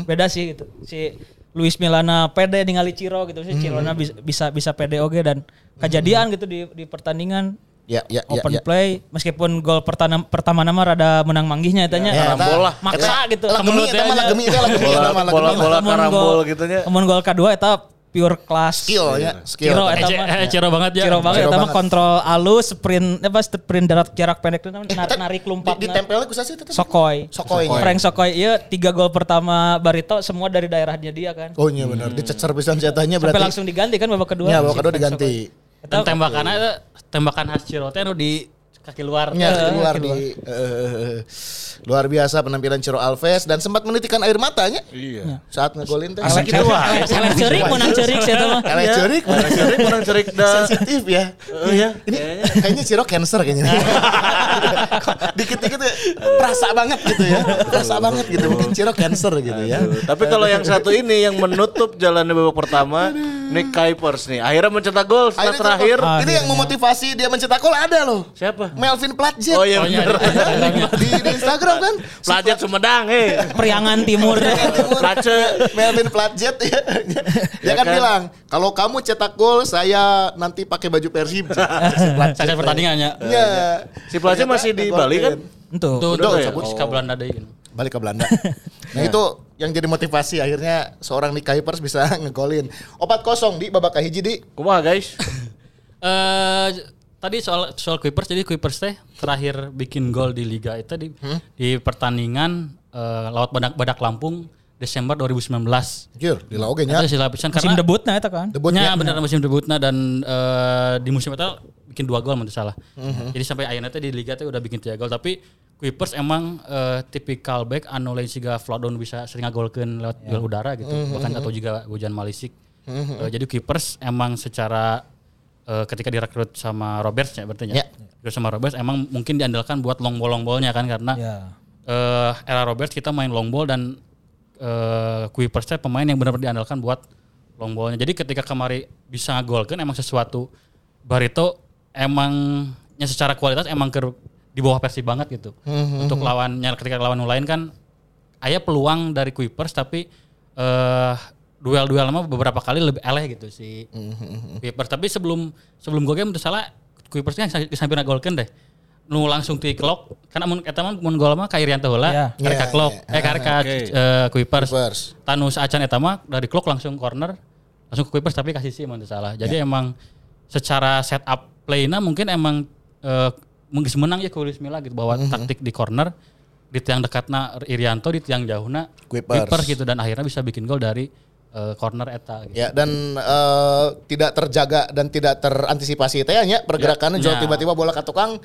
beda sih gitu si Luis Milana pede ningali Ciro gitu si Cirona bisa bisa bisa pede oge dan kejadian gitu di di pertandingan Ya, ya, ya, open ya. play meskipun gol pertama pertama nama rada menang manggihnya etanya Ya, karambol lah. maksa gitu Lah gemi eta mah lah gemi eta lah gemi Bola- eta bola- karambol gol- gitu nya. namun gol kedua eta pure class Skill ya, skill. Ciro eta Eh, mah eh, Ciro banget ya. Ciro banget eta mah kontrol alus sprint apa sprint jarak jarak pendek itu namanya, narik narik Di, lompat di tempelnya ku sih itu. Sokoy. Sokoy. Frank Sokoy iya tiga gol pertama Barito semua dari daerahnya dia kan. Oh iya benar, dicecer pisan Sampai berarti. langsung diganti kan babak kedua. Ya, babak kedua diganti. Dan tembakannya tembakan khas anu di kaki luar. Ya, Eh, keluar keluar. di eh, luar biasa penampilan Ciro Alves dan sempat menitikan air matanya Iya. saat ngegolin teh. Asik gitu wah. Elek cerik mau nang cerik sih itu mah. Elek cerik, menang cerik dah. sensitif ya. Iya. Ini kayaknya Ciro cancer kayaknya. (laughs) Dikit-dikit ya, perasa banget gitu ya. Perasa banget gitu. Mungkin Ciro cancer gitu ya. Tapi kalau yang satu ini yang menutup jalannya babak pertama, Nick Kuipers nih. Akhirnya mencetak gol setelah terakhir. tuh, ini yang memotivasi dia mencetak gol ada loh. Siapa? Melvin Platjet. Oh iya Oh, iya, bener. iya. di, di Instagram kan. Pelajar Sumedang, hei. Priangan Timur. Place. Melvin Platjet ya. (laughs) Dia Ya kan, kan? bilang, kalau kamu cetak gol saya nanti pakai baju Persib. (laughs) Saya pertandingannya. Ya. Si Place masih di Bali kan? Tuh. Tuh, tuh, ke Belanda deh. Balik ke Belanda. Nah itu yang jadi motivasi akhirnya seorang Nick Kuipers bisa (laughs) ngegolin. Opat kosong di babak kahiji di. Kumaha guys? Eh tadi soal soal Kuipers jadi Kuipers teh terakhir bikin gol di liga itu di di pertandingan lawan Badak Badak Lampung Desember 2019. Anjir, di oge nya. Eta sila pisan Musim karena debutnya eta kan. Debutnya. Ya benar musim debutnya dan eh, di musim itu bikin dua gol menurut salah. Mhm. Jadi sampai akhirnya teh di liga teh udah bikin tiga gol tapi Kuipers emang eh, tipikal back anu lain siga Fladon bisa sering ngagolkeun lewat duel udara gitu. Mhm. Bahkan atau juga hujan Malisik. Eh, jadi Kuipers emang secara eh, ketika direkrut sama Roberts ya berarti Ya. ya. Direkrut sama Roberts emang mungkin diandalkan buat long ball long ballnya kan karena Ya. eh era Roberts kita main long ball dan eh Kuipers teh pemain yang benar-benar diandalkan buat long ballnya. Jadi ketika kemari bisa ngagolkan emang sesuatu Barito emangnya secara kualitas emang ke di bawah Persib banget gitu. Untuk lawannya ketika lawan lain kan aya peluang dari Kuipers tapi eh duel-duel lama beberapa kali lebih eleh gitu si Kuipers. Tapi sebelum sebelum gue game itu salah Kuipers kan sampai ngagolkeun deh. Nu langsung ti clock karena mun eta mah mun gol mah ka Irianto heula, Iya. Iya, clock, iya. eh karek ka Oke. Kuipers. Kuipers. Tanu saacan eta mah dari clock langsung corner, langsung ke Kuipers tapi kasih sih mun salah. Jadi emang secara setup play-na mungkin emang eh, mungkin menang ya ke Luis Milla gitu bawa taktik di corner di tiang dekatna Irianto di tiang jauhna Kuipers. gitu dan akhirnya bisa bikin gol dari eh, corner eta gitu. Ya dan eh, tidak terjaga dan tidak terantisipasi teh nya pergerakannya Ya. jual Ya. tiba-tiba bola ke tukang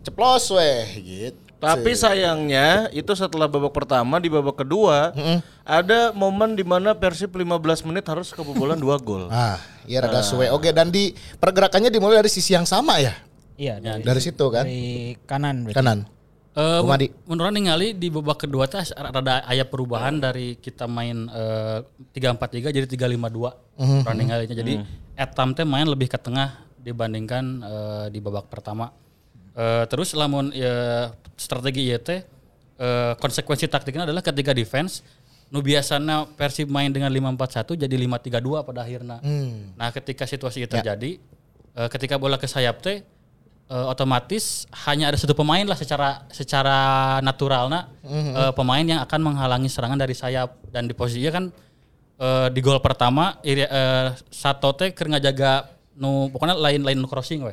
ceplos weh gitu. Tapi sayangnya itu setelah babak pertama di babak kedua ada momen di mana Persib 15 menit harus kebobolan dua gol. (laughs) Ah, iya rada suwe. Oke, dan di pergerakannya dimulai dari sisi yang sama ya. Iya, dari, Dari situ kan. dari kanan berarti. Kanan. Eh, Bung Adi. menurut ningali di babak kedua teh rada aya perubahan dari kita main eh, tiga empat tiga jadi tiga lima dua ningalinya jadi etam teh main lebih ke tengah dibandingkan eh, di babak pertama. Eh, terus lamun ya, strategi ieu teh eh, konsekuensi taktiknya adalah ketika defense nu biasanya Persib main dengan 5-4-1 jadi 5-3-2 pada akhirnya. Nah, ketika situasi itu terjadi eh, ketika bola ke sayap teh eh, otomatis hanya ada satu pemain lah secara secara naturalnya eh, pemain yang akan menghalangi serangan dari sayap dan di posisinya kan eh, di gol pertama eh, Sato teh keur ngajaga nu pokoknya lain lain nu crossing we.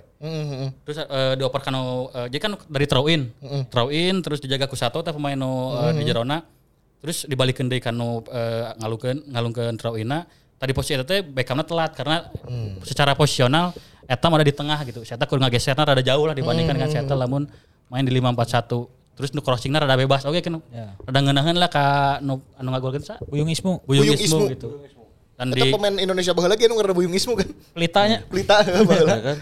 Terus eh, dioperkan nu eh, jadi kan dari throw in. Throw in terus dijaga ku Sato teh pemain nu eh, di jerona. Terus dibalikeun deui ka nu eh, ngalungkeun ngalungkeun throw inna. Tadi posisi eta teh Beckhamna telat karena secara posisional eta ada di tengah gitu. Saya kudu ngageserna rada jauh lah dibandingkan dengan Seta lamun main di 541. Terus nu crossingna rada bebas. Oke kan. Ya. Rada ngeunaheun lah ka nu anu ngagolkeun sa. Buyung Ismu. Buyung Buyung Ismu Ismu. gitu. Dan Itu di pemain Indonesia baheula lagi anu ngarana buyungismu kan. Pelitanya. Pelita (laughs) baheula.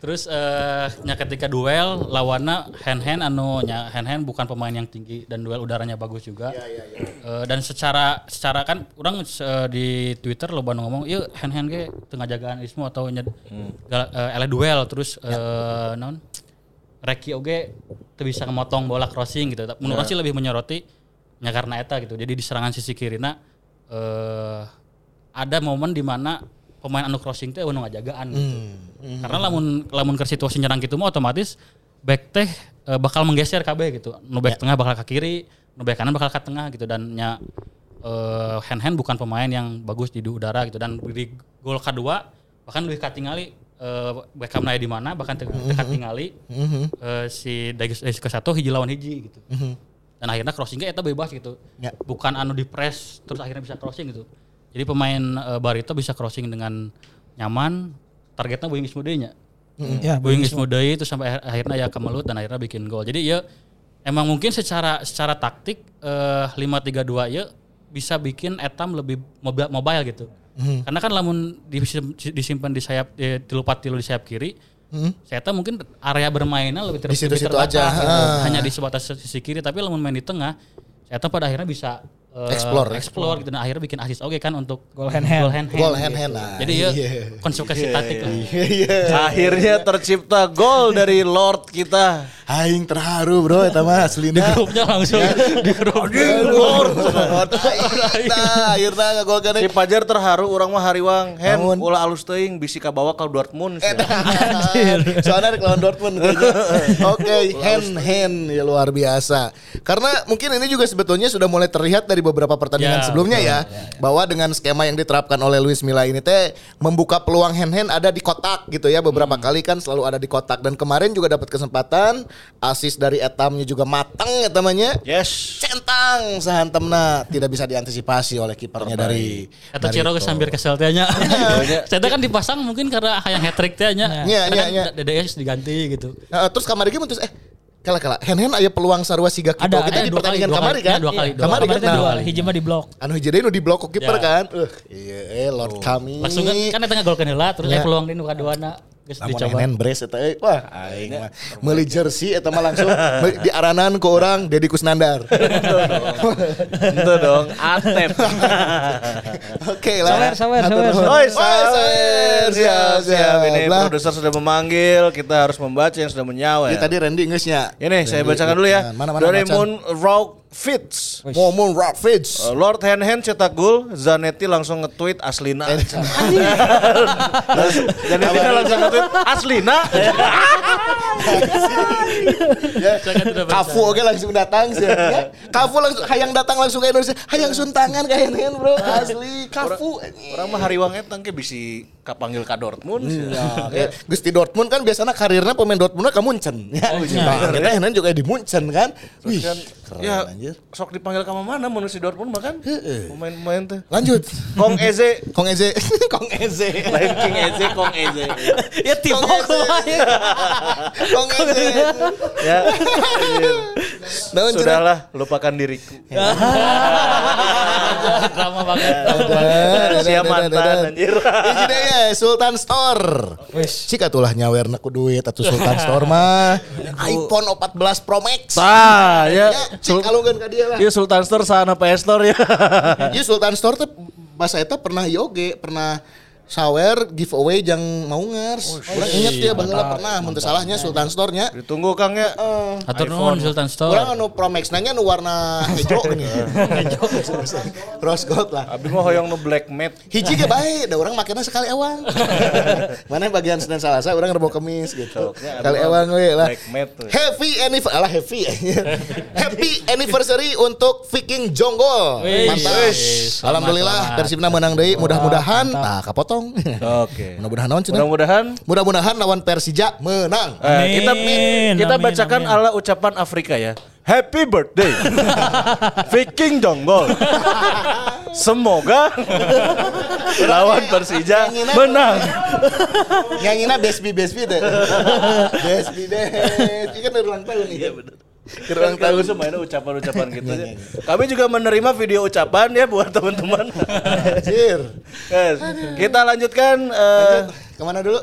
Terus eh nya ketika duel lawannya hand hand anu nya hand hand bukan pemain yang tinggi dan duel udaranya bagus juga. Eh, dan secara secara kan orang eh, di Twitter lo bandung ngomong, "Yuk hand hand ge tengah jagaan ismu atau nya eh, ele duel terus eh naon? Reki oge teu bisa ngemotong bola crossing gitu. Menurut sih lebih menyoroti nya karena eta gitu. Jadi di serangan sisi kirina eh ada momen di mana pemain anu crossing teh anu ngajagaan gitu. Karena lamun lamun ke situasi nyerang gitu mah otomatis back teh eh, bakal menggeser KB gitu. Nu back tengah bakal ke kiri, nu back kanan bakal ke tengah gitu dan nya eh, hand hand bukan pemain yang bagus di udara gitu dan di gol kedua bahkan lebih katingali eh Beckham naya di mana bahkan teu teu katingali eh, si Dagis eh, ke satu hiji lawan hiji gitu. Dan akhirnya crossingnya eta bebas gitu. Ya. Bukan anu di press terus akhirnya bisa crossing gitu. Jadi pemain eh, Barito bisa crossing dengan nyaman, targetnya Boeing Ismudenya. Ya, Boeing Ismudei itu sampai akhir- akhirnya ya kemelut dan akhirnya bikin gol. Jadi ya emang mungkin secara secara taktik eh 5-3-2 ya bisa bikin Etam lebih mobile, mobile gitu. Karena kan lamun disim- disimpan di sayap di, di lupat tilu di sayap kiri, saya tahu mungkin area bermainnya lebih, ter, Di situ-situ lebih terbatas aja, gitu. ah. hanya di sebatas sisi kiri tapi lamun main di tengah saya tahu pada akhirnya bisa eh, Explore, explore gitu dan akhirnya bikin assist oke kan untuk Gol hand hand. Gol hand hand. Gol hand hand, nah, Jadi ya iya. konsekuensi taktik lah. Iya. Akhirnya tercipta gol dari Lord kita. Aing terharu bro eta mah Di aslina. grupnya langsung di grup. Lord. Nah, akhirnya ngagolkeun Si Pajar terharu orang mah hariwang. Hen, ulah alus teuing bisi ka bawa ka Dortmund. Soalnya rek lawan Dortmund kayaknya. Oke, hand hand ya luar biasa. Karena mungkin ini juga sebetulnya sudah mulai terlihat dari beberapa pertandingan Ya, sebelumnya ya, bahwa dengan skema yang diterapkan oleh Luis Milla ini teh membuka peluang hand hand ada di kotak gitu ya beberapa kali kan selalu ada di kotak dan kemarin juga dapat kesempatan asis dari Etamnya juga matang ya temannya. Yes. centang sahantemna tidak bisa diantisipasi oleh kipernya dari Atau dari Ciro geus sambil kesel teh nya. Saya kan dipasang mungkin karena hayang hat trick teh nya. Iya, iya, iya. DDS diganti gitu. Nah, terus kamari ge mutus eh kala kala hen hen aya peluang sarua siga kitu Ada, kita ada di pertandingan kali, kamari kali. kan? Iya, dua kali, dua kamari Kemarin kan? Nah, dua, hiji mah di blok. anu hiji deui nu di blok ku kiper kan? Uh iya eh lord kami. Langsung kan kan eta ngagolkeun heula terus Ya. aya peluang di nu kaduana Lamun brace eta euy wah aing mah meuli jersey eta mah langsung (laughs) meuli- di aranan ku orang Deddy Kusnandar Itu dong, Atep. (laughs) oke lah Sawer, sawer, sawer. Oi, sawer siap, siap. Ini produser sudah memanggil, kita harus membaca yang sudah menyawer. Ini tadi Randy geusnya Ini saya bacakan dulu ya. mana mana. Moon Rock Fits. Moon Rock Fits Uh, Lord Hand Hand cetak gol, Zanetti langsung nge-tweet Aslina. (laughs) Zanetti langsung nge-tweet Aslina. (laughs) Ya, Kafu oke langsung datang sih. (laughs) Ya. Kafu langsung hayang datang langsung ke Indonesia. Hayang suntangan Hen bro. Asli Kafu. Orang mah hariwang etang ke bisi kapanggil ka Dortmund. Ya, ya. Gusti Dortmund kan biasanya karirnya pemain Dortmund ke Munchen. Ya. Nah, (laughs) kita Hen juga di Munchen kan. Wih, Kan, keren ya, anjir. sok dipanggil ke mana mun si Dortmund mah kan? Pemain-pemain teh. Lanjut. Kong Eze, Kong Eze. (laughs) Kong Eze. lain King Eze, Kong Eze. (laughs) Ya tipe Kong Eze. Kong Eze. Ya. Sudahlah, lupakan diriku. Drama (laughs) banget. Siap mantan anjir. Ini deh ya Sultan Store. Cika tulah nyawer ku duit atau Sultan (laughs) Store mah iPhone 14 Pro Max. Tah, ya. Ya, cik kalungkeun ka dia lah. Iya Sultan Store sana PS Store ya. Iya Sultan Store tuh bahasa eta pernah yoge, pernah sawer giveaway yang mau ngers. Orang inget dia baheula pernah mun salahnya Sultan Store-nya. Ditunggu Kang ya. Atur nuhun Sultan Store. Orang anu Pro Max nanya nu warna hijau gini. Hijau. (laughs) Rose gold lah. Abi mah hoyong nu black matte. Hiji ge bae, da urang makena sekali ewang. (laughs) Mana bagian Senin Salasa urang rebo kemis gitu. Kali anu ewang we lah. black matte tuh. Happy anniversary, alah happy. (laughs) happy anniversary untuk Viking Jonggol. Mantap. Alhamdulillah. Persibna menang deui, mudah-mudahan nah kapotong. Oke. (laughs) Mudah-mudahan naon cenah? Mudah-mudahan Mudah-mudahan lawan Persija menang. eh, kita Amin, kita amin, bacakan amin. ala ucapan Afrika ya. Happy birthday. (laughs) Viking Jonggol. Semoga lawan Persija menang. Nyanyina Besbi Besbi deh. (laughs) Besbi Besbi kan ulang tahun nih. Iya benar. Ulang tahun semuanya ucapan-ucapan gitu ya. Kami juga menerima video ucapan ya buat teman-teman. Anjir. Yes. Kita lanjutkan eh, Ke mana dulu?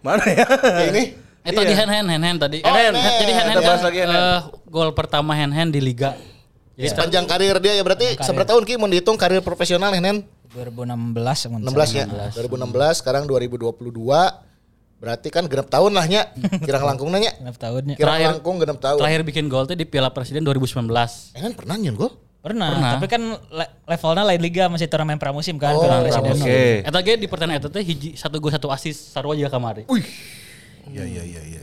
mana ya? Ya ini. Eh tadi hand hand hand hand tadi. Oh, Hand, hand. Jadi hand hand Kita bahas kan lagi hand hand. eh, gol pertama hand hand di liga. Jadi Sepanjang karir dia ya berarti seberapa tahun Ki mau dihitung karir profesional Nen? 2016 mun 16 ya. 2016 sekarang 2022 berarti kan genep tahun lah nya. Kirang langkung nanya. Genep tahunnya. Kirang Terakhir- langkung genep tahun. terakhir bikin gol tuh di Piala Presiden 2019. Nen pernah nyen gol? Pernah, Pernah. tapi kan le- levelnya lain liga masih turnamen pramusim kan, Oh, Piala Presiden. Oke. Eta ge di pertandingan eta teh hiji satu gol satu asis sarua juga kamari. Wih. Iya iya iya iya.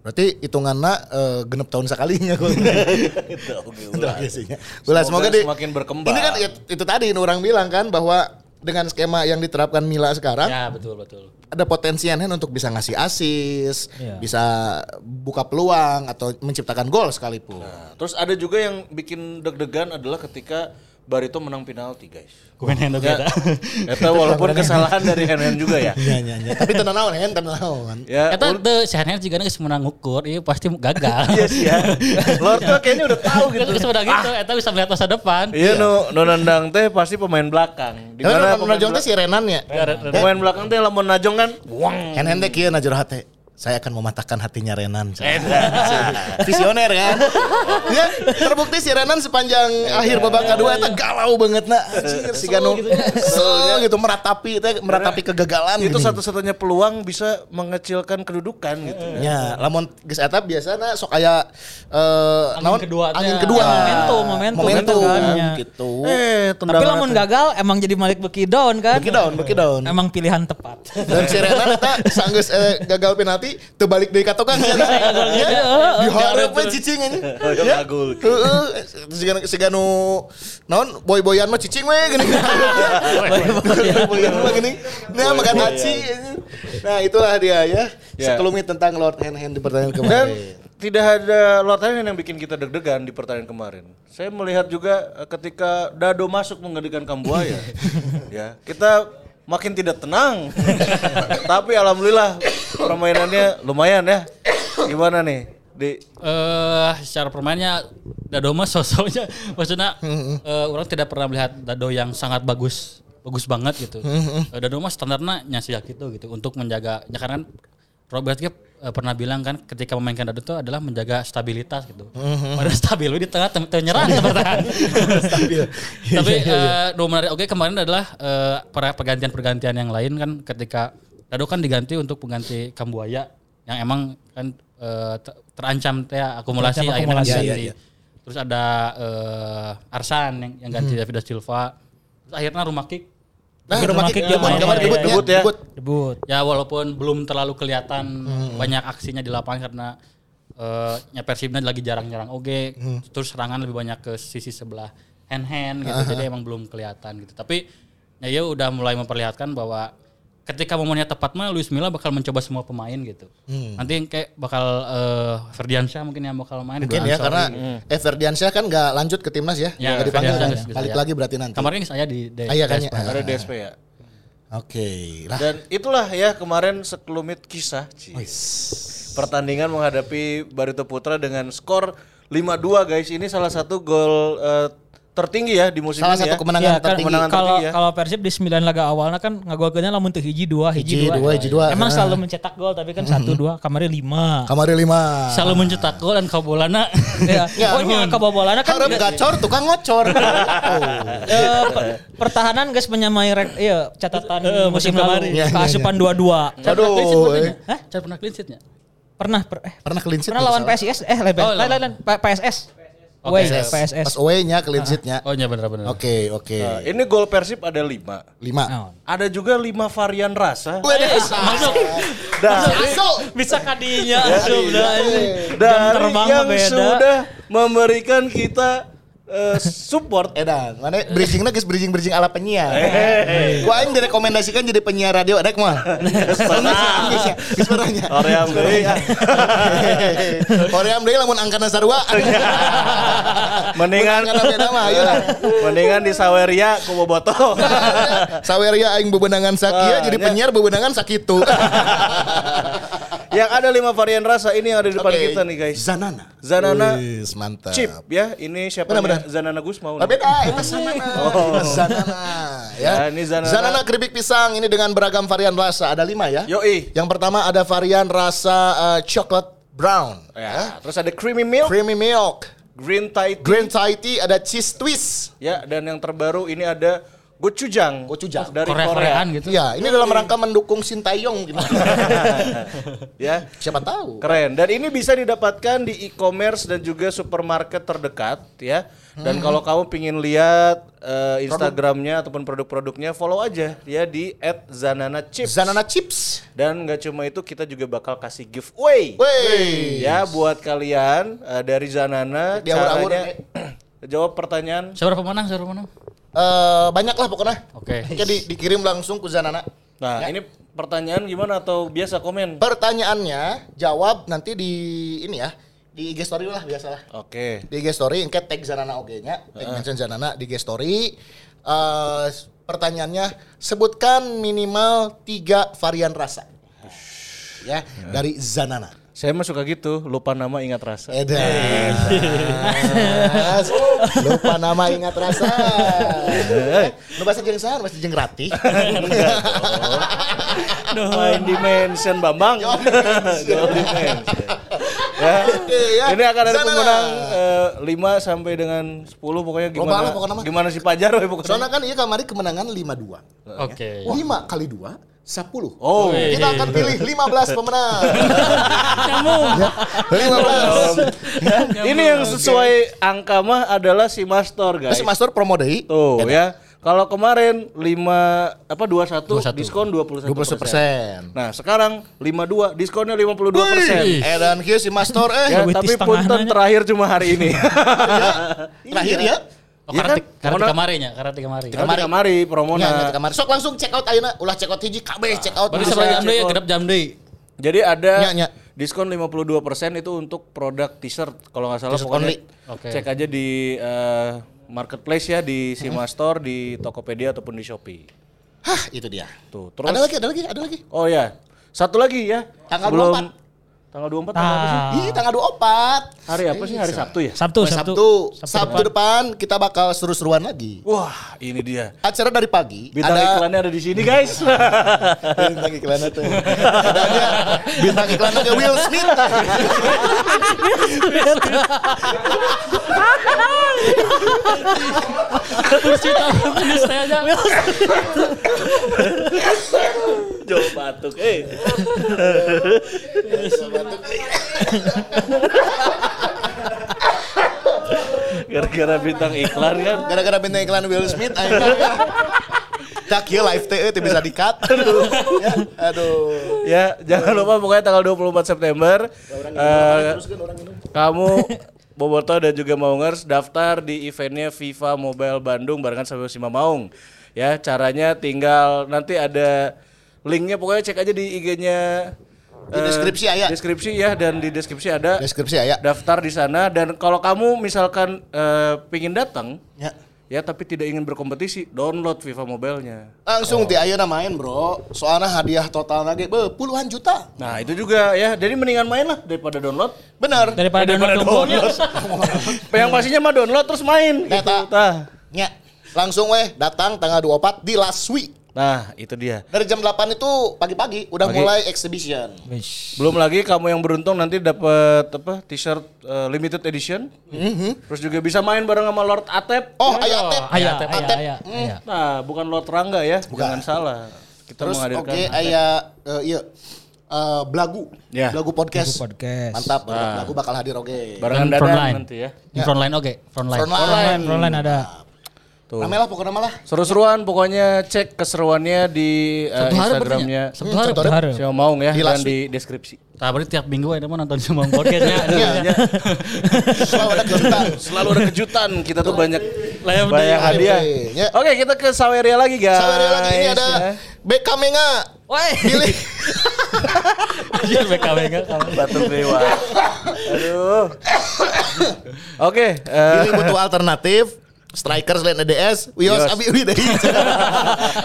Berarti hitunganna eh, genep tahun sekalinya. (laughs) Itu oke. Ulah, semoga, Semoga di semakin berkembang. Ini kan it- itu tadi orang bilang kan bahwa dengan skema yang diterapkan Mila sekarang Ya betul betul. ada potensi Hen untuk bisa ngasih asis, Iya. bisa buka peluang atau menciptakan gol sekalipun. Nah, terus ada juga yang bikin deg-degan adalah ketika Barito menang penalti, guys. Kumain hand Ya, eta. eta walaupun kesalahan dari Hen juga ya. Iya iya iya. Tapi tenang naon Hen, tenang naon. Ya, Eta un- teu si hand juga geus menang ngukur, ieu pasti gagal. iya sih ya. Lord tuh kayaknya udah tahu gitu. Geus menang gitu, eta bisa melihat masa depan. Iya, nu nu nendang teh pasti pemain belakang. Di mana Najong teh si Renan ya. pemain belakang teh lamun najong kan wang. Hen Hen teh kieu najur hate. Saya akan mematahkan hatinya Renan. (laughs) Visioner kan. (laughs) ya, terbukti si Renan sepanjang akhir babak kedua itu galau banget nah. Anjir, si Gano (laughs) kesel gitu meratapi teh meratapi kegagalan Itu satu-satunya peluang bisa mengecilkan kedudukan gitu. Ya, lamun geus eta biasana sok aya eh Angin kedua angin kedua. Momentum, momentum. Momentum Momentum. gitu. Eh, Tapi lamun gagal emang jadi Malik Beki down kan. Beki down, beki down. Emang pilihan tepat. Dan si Renan eta sanggeus eh, gagal penalti teu balik deui ka tukang ya. Diharap we cicing ini. Oh, ngagul. Heeh, siga siga nu naon boy-boyan mah cicing we gini. (laughs) Boy-boyan mah gini. Nah, makan taci. Nah, itulah dia ya. Ya. Sekelumit tentang Lord Hand Hand di pertandingan Dan kemarin. tidak ada latihan yang bikin kita deg-degan di pertandingan kemarin. Saya melihat juga eh, ketika Dado masuk menggantikan Kambuaya, (laughs) ya kita makin tidak tenang. (laughs) Tapi alhamdulillah permainannya lumayan ya. Gimana nih? Di eh secara permainnya Dado mah sosoknya maksudnya eh, orang tidak pernah melihat Dado yang sangat bagus bagus banget gitu. Eh, Dado mah standarnya nyasi gitu gitu untuk menjaga ya karena kan Robert eh, pernah bilang kan ketika memainkan Dado itu adalah menjaga stabilitas gitu. Padahal stabil we di tengah tem- teu nyerang (laughs) teu bertahan. Tapi eh, no menarik oke kemarin adalah eh, para pergantian-pergantian yang lain kan ketika Dado kan diganti untuk pengganti Kambuaya yang emang kan ter- terancam teh akumulasi Terancam akhirnya akumulasi. diganti. Iya, iya. Terus ada eh, Arsan yang, yang ganti David da Silva. Terus akhirnya rumah kick Nah, rumah rumah kick main, kemarin iya, debut. Debut ya. Debut. Debut. ya walaupun belum terlalu kelihatan banyak aksinya di lapangan karena eh nya Persibnya lagi jarang nyerang oke terus serangan lebih banyak ke sisi sebelah hand hand gitu jadi emang belum kelihatan gitu tapi ya ya udah mulai memperlihatkan bahwa ketika momennya tepat mah Luis Milla bakal mencoba semua pemain gitu nanti kayak bakal eh Ferdiansyah mungkin yang bakal main Mungkin ya karena Ansori. eh Ferdiansyah kan nggak lanjut ke timnas ya. Ya, Nggak dipanggil kan ya. Balik ya. lagi berarti nanti. kemarin saya di, di Ah, iya kan, DSP. ya. ada DSP ya. Oke. Lah. Dan itulah ya kemarin sekelumit kisah. Pertandingan menghadapi Barito Putra dengan skor 5-2 guys. Ini salah satu gol eh, tertinggi ya di musim Salah ini satu ya. kemenangan Ya, kan, tertinggi. Kemenangan kalau tertinggi ya. kalau Persib di 9 laga awalnya kan ngagolkeunnya lamun teu hiji dua Hiji, hiji, dua. dua, hiji, dua. Emang Ah. selalu mencetak gol tapi kan satu dua kemarin lima. Kamari lima. selalu mencetak gol dan kabolana (laughs) ya, pokoknya kabobolana kan Harap gacor, tukang ngocor. (laughs) Oh. eh, pe- pertahanan guys menyamai rek, iya catatan Eh, musim lalu kemarin. Iya, iya, keasupan dua-dua. Aduh, bukan eh. ya? Hah? Cara pernah clean sheetnya? Pernah per, eh, Pernah clean sheet pernah lawan salah? PSIS eh lain Oh, lain P- PSS. Oke. Away, Pas away-nya clean sheet-nya. Oh iya benar-benar. Oke, oke. Nah, ini gol Persib ada 5. Lima. Naon? Ada juga 5 varian rasa. Wede. Masuk. Dari, Bisa kadinya dari terbang yang beda. sudah memberikan kita eh, support Edan, mana bridgingnya guys bridging bridging ala penyiar. Gua aing direkomendasikan jadi penyiar radio adek mah. Geus pernah. Geus pernah nya. Korea deui, ah. Korea deui lamun angkana sarua. Mendingan Angkana beda mah ayo lah. mendingan di Saweria ku boboto. Saweria aing bebenangan sakia Ah, jadi ya. penyiar bebenangan sakitu. (laughs) yang ada lima varian rasa ini yang ada di depan Oke. kita nih guys. Zanana. Zanana Wis, mantap. Chip ya. Ini siapa? Benar-benar. Zanana Gus mau. Ah, beda, itu Zanana. Itu (laughs) Zanana. Ya. Ya, ini Zanana. keripik pisang ini dengan beragam varian rasa. Ada lima ya. Yoi. Yang pertama ada varian rasa eh, coklat brown. Ya, terus ada creamy milk, Creamy milk. green Thai tea. Green Thai tea ada cheese twist. Ya, dan yang terbaru ini ada gochujang. Gochujang. dari Korea. gitu. Ya, ini dalam rangka mendukung Sintayong gimana? (laughs) Ya. Siapa tahu. Keren. Dan ini bisa didapatkan di e-commerce dan juga supermarket terdekat ya. Dan kalau kamu pingin lihat eh, Instagramnya ataupun produk-produknya, follow aja ya di @zananachips. Zanana chips. Dan nggak cuma itu, kita juga bakal kasih giveaway. Wey. Ya buat kalian eh, dari Zanana Diawur-awur, caranya (clears throat) jawab pertanyaan. Siapa pemenang? Siapa pemenang? Eh, banyak lah pokoknya. Oke. Oke, di- dikirim langsung ke Zanana. Nah, ini pertanyaan gimana atau biasa komen? Pertanyaannya jawab nanti di ini ya. Di IG story lah biasalah. Oke. Di IG story engke tag Zanana oge nya, tag mention Zanana di IG story. Eh, pertanyaannya sebutkan minimal tiga varian rasa. Ya, dari Zanana. Saya mah suka gitu, lupa nama ingat rasa. Edan. (laughs) Lupa nama ingat rasa. Lu bahasa jeung sahar, bahasa jeung ratih. (laughs) Main dimension Bambang. Goal (laughs) dimension. ya. Ya. Ini akan ada pemenang eh, 5 sampai dengan 10 pokoknya Loba gimana lah pokoknya gimana si Pajar we pokoknya. Soalnya kan iya kamari kemenangan 5-2. Oke. 5 kali 2 10. Oh. Kita akan pilih 15 pemenang. Ya, 15. Ini yang sesuai angka mah adalah si Mastor guys. Terus Master promo deui. Tuh ya. Kalau kemarin 5 apa 21, 21. diskon 21%. 20%. Nah, sekarang 52 diskonnya 52%. Eh dan kieu si Master eh Ya, tapi punten terakhir cuma hari ini. (laughs) terakhir ya. Oh, Iya karena kan? karena karena tiga mari. Tiga kamari, kamari promona. Nya kamari. Sok langsung check out ayeuna ulah check out hiji kabeh check out. Bisa. sebelah jam deui gedap jam deui. Jadi ada Nya, nya. Diskon 52% itu untuk produk t-shirt kalau nggak salah pokoknya only. Oke. cek aja di eh, marketplace ya di Sima Store, di Tokopedia ataupun di Shopee. Hah, itu dia. Tuh, terus Ada lagi, ada lagi, ada lagi. Oh ya, satu lagi ya. Tanggal Sebelum- 24. Tanggal 24 tanggal apa sih? Ih, tanggal 24. Hari apa sih? Hari Sabtu ya? Sabtu, Oh, Sabtu. Sabtu. Sabtu depan kita bakal seru-seruan lagi. Wah, ini dia. Acara dari pagi. Bintang ada iklannya ada di sini, guys. (laughs) bintang iklannya tuh. Adanya bintang iklannya Will Smith. Kursi tahu ini saya aja. (laughs) Jauh batuk, eh. Gara-gara bintang iklan kan. Gara-gara bintang iklan Will Smith. Tak ya live teh teh bisa di-cut. Aduh. Ya, aduh. Ya, jangan lupa pokoknya tanggal 24 September eh, kamu Boboto dan juga Maungers daftar di eventnya FIFA Mobile Bandung barengan sama Sima Maung. Ya, caranya tinggal nanti ada linknya pokoknya cek aja di IG-nya Di deskripsi aya. Deskripsi ya dan di deskripsi ada Deskripsi ya. daftar di sana dan kalau kamu misalkan eh, pingin datang Ya. ya tapi tidak ingin berkompetisi, download FIFA Mobile-nya. Langsung ti ayeuna main, Bro. Soalnya hadiah total lagi be, puluhan juta. Nah, itu juga ya. Jadi mendingan main lah daripada download. Bener. Daripada Daripada download nunggunya. (laughs) Yang pastinya mah download terus main gitu. Eta. Tah. Ya. Langsung weh datang tanggal 24 di Last Week. Nah, itu dia. Dari jam 8 itu pagi-pagi udah Pagi. mulai exhibition. Wish. Belum lagi kamu yang beruntung nanti dapat apa? T-shirt eh, limited edition. Terus juga bisa main bareng sama Lord Atep. Oh, aya Atep. Aya, Atep. aya, Atep. aya, Hmm. aya. Nah, bukan Lord Rangga ya. Jangan salah. Kita Terus oke Atep. aya eh, iya eh, Blagu. Ya. Blagu podcast. Podcast. Mantap, Nah. Blagu bakal hadir oke. barengan Dan Dadan frontline. nanti ya. Di frontline oke, frontline. Frontline. Frontline, frontline ada. Tuh. Rame lah pokoknya malah. Seru-seruan pokoknya cek keseruannya di eh, hari Instagramnya Sabtu hari. Sabtu hari. Sima Maung ya Di dan di deskripsi. Nah, berarti tiap minggu ada mau nonton semua podcastnya. Iya. Selalu ada kejutan. Selalu ada kejutan. Kita tuh banyak banyak hadiah. Ya. Oke, kita ke Saweria lagi guys. Saweria lagi ini ada ya. Beckham Menga. Woi. Pilih. Iya, BKW enggak kamu. Batuk dewa. Aduh. Oke, eh, Pilih butuh alternatif. Striker selain EDS, Wios Wios. Abi Wi deui.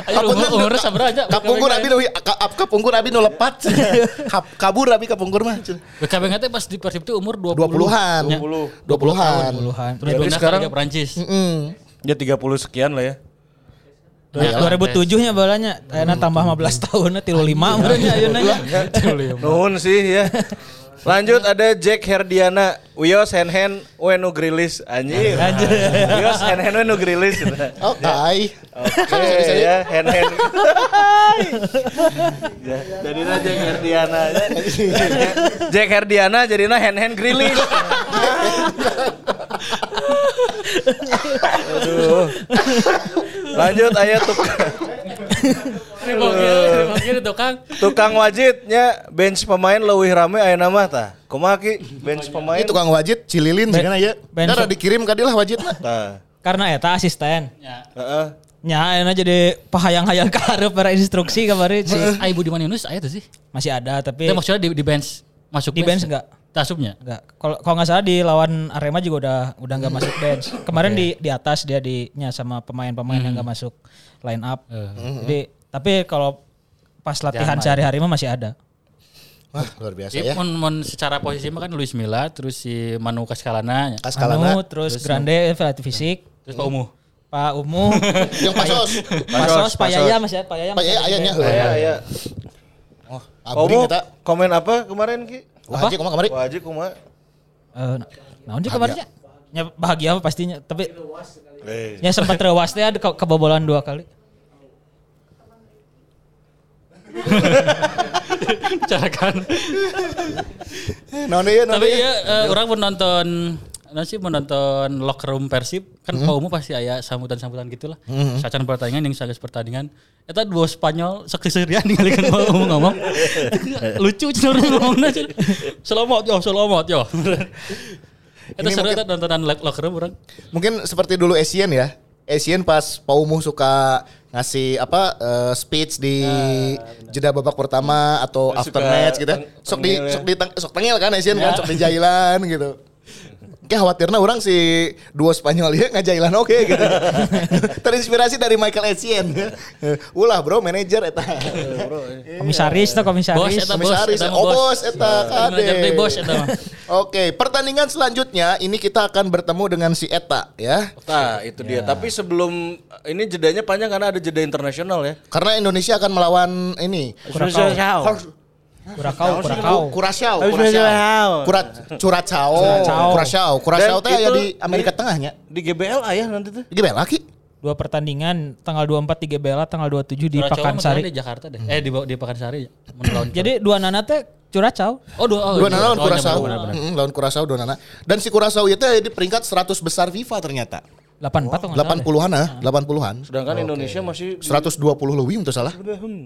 Ayo umur aja. Kapungkur Abi nu ka- kapungkur Abi nu lepat. (laughs) Kabur Abi kapungkur mah. BKW teh pas di Persib itu umur 20. 20-an. Ya. 20-an. Puluhan. Terus Jadi pindah sekarang- ke Prancis. Mm. ya 30 sekian lah ya. Ya, 2007 nya balanya. Ayeuna tambah 15 tahun 35 berarti ayeuna nya. (laughs) Nuhun sih ya. (laughs) Lanjut ada Jack Herdiana, Wios Hen Hen Wenu Grilis anjir. Anjir. Wios Hen Hen Wenu Grilis. (laughs) Oke. Oke ya Hen Hen. Ya, (laughs) Jadinya Jack Herdiana. Jack Herdiana jadinya Hen Hen Grilis. (laughs) Aduh. Lanjut ayat tukang, tukang. tukang wajibnya bench pemain leuwih rame aya nama tah. Kumaha ki bench pemain? Ini tukang wajib Cililin sih kan ya. Ben- Dara dikirim ka dilah wajibna. Tah. Karena eta asisten. Ya. Heeh. Nya ayeuna jadi pahayang-hayang (laughs) ka hareup para instruksi kemarin sih. Ai Budiman Yunus aya tuh sih. Masih ada tapi Tapi maksudnya di, di bench masuk Di bench enggak? Tasupnya. enggak. Kalau kalau nggak salah di lawan Arema juga udah udah nggak masuk (laughs) bench. Kemarin di di atas dia di nya sama pemain-pemain yang nggak masuk line up. Jadi tapi kalau pas latihan sehari-hari mah masih ada. Wah, luar biasa Jadi ya. mon, mon secara posisi mah kan Luis Milla, terus si Manu Kaskalana, ya. Kaskalana. Anu, terus Grande pelatih fisik, terus Pak Umuh. Pak Umu, (laughs) Yang pasos. Pasos, Pak Yaya masih ada, Pak Yaya. Pak masih Yaya ayahnya. bench. Aya aya. Oh, abring eta. komen apa kemarin Ki? Wajib kumaha kemarin? Wajib kumaha? Eh, naon sih kemarinnya? Ya bahagia pastinya, tapi Eh. ya sempat rewas teh ke- kebobolan dua kali. Bicarakan. Naon deui naon Tapi ya eh, orang mau nonton nanti mau nonton locker room Persib kan Pak Umuh pasti aya sambutan-sambutan gitulah. Sacan pertandingan yang sages pertandingan. Eta dua Spanyol sekeserian ningalikeun Pak Umuh ngomong. (laughs) Lucu cenah ngomongna. Selamat yo, selamat yo. Eta Ini seru eta nontonan lo- locker room orang. Mungkin seperti dulu Asian ya. Asian pas Paumuh suka ngasih apa eh, speech di jeda babak pertama atau Terus after match gitu. teng- Sok di ya. sok di sok tengil kan Asian kan sok di jailan gitu. Kayak khawatirnya orang si duo Spanyol ya ngajailan oke gitu. (laughs) Terinspirasi dari Michael Essien. Ulah bro manajer eta. Komisaris tuh Bos komisaris. eta bos, Komisaris, eta oh bos, eta kade. Bos eta mah. (laughs) Oke, pertandingan selanjutnya ini kita akan bertemu dengan si Eta ya. Nah, itu dia. Tapi sebelum ini jedanya panjang karena ada jeda internasional ya. Karena Indonesia akan melawan ini. Kurakau. Kurakau, kurakau. Kurasau. Kurasau. Kurat, Curacao, Curacao. Kurasau Dan teh aya itu di Amerika di- Tengahnya. Di GBL ayah nanti tuh. Gimana lagi? Dua pertandingan tanggal 24 di GBLA, tanggal 27 di Curacao mah Pakansari. di Jakarta deh. Eh di di Pakansari. Jadi dua nana teh Curacao. Oh dua oh, Dua iya. nana lawan. Mm, lawan Kurasau dua nana. Dan si Kurasau itu ada di peringkat 100 besar FIFA ternyata. 84 atau nggak salah deh. 80-an ah, 80-an. Sedangkan Indonesia masih di- 120 lebih untuk salah.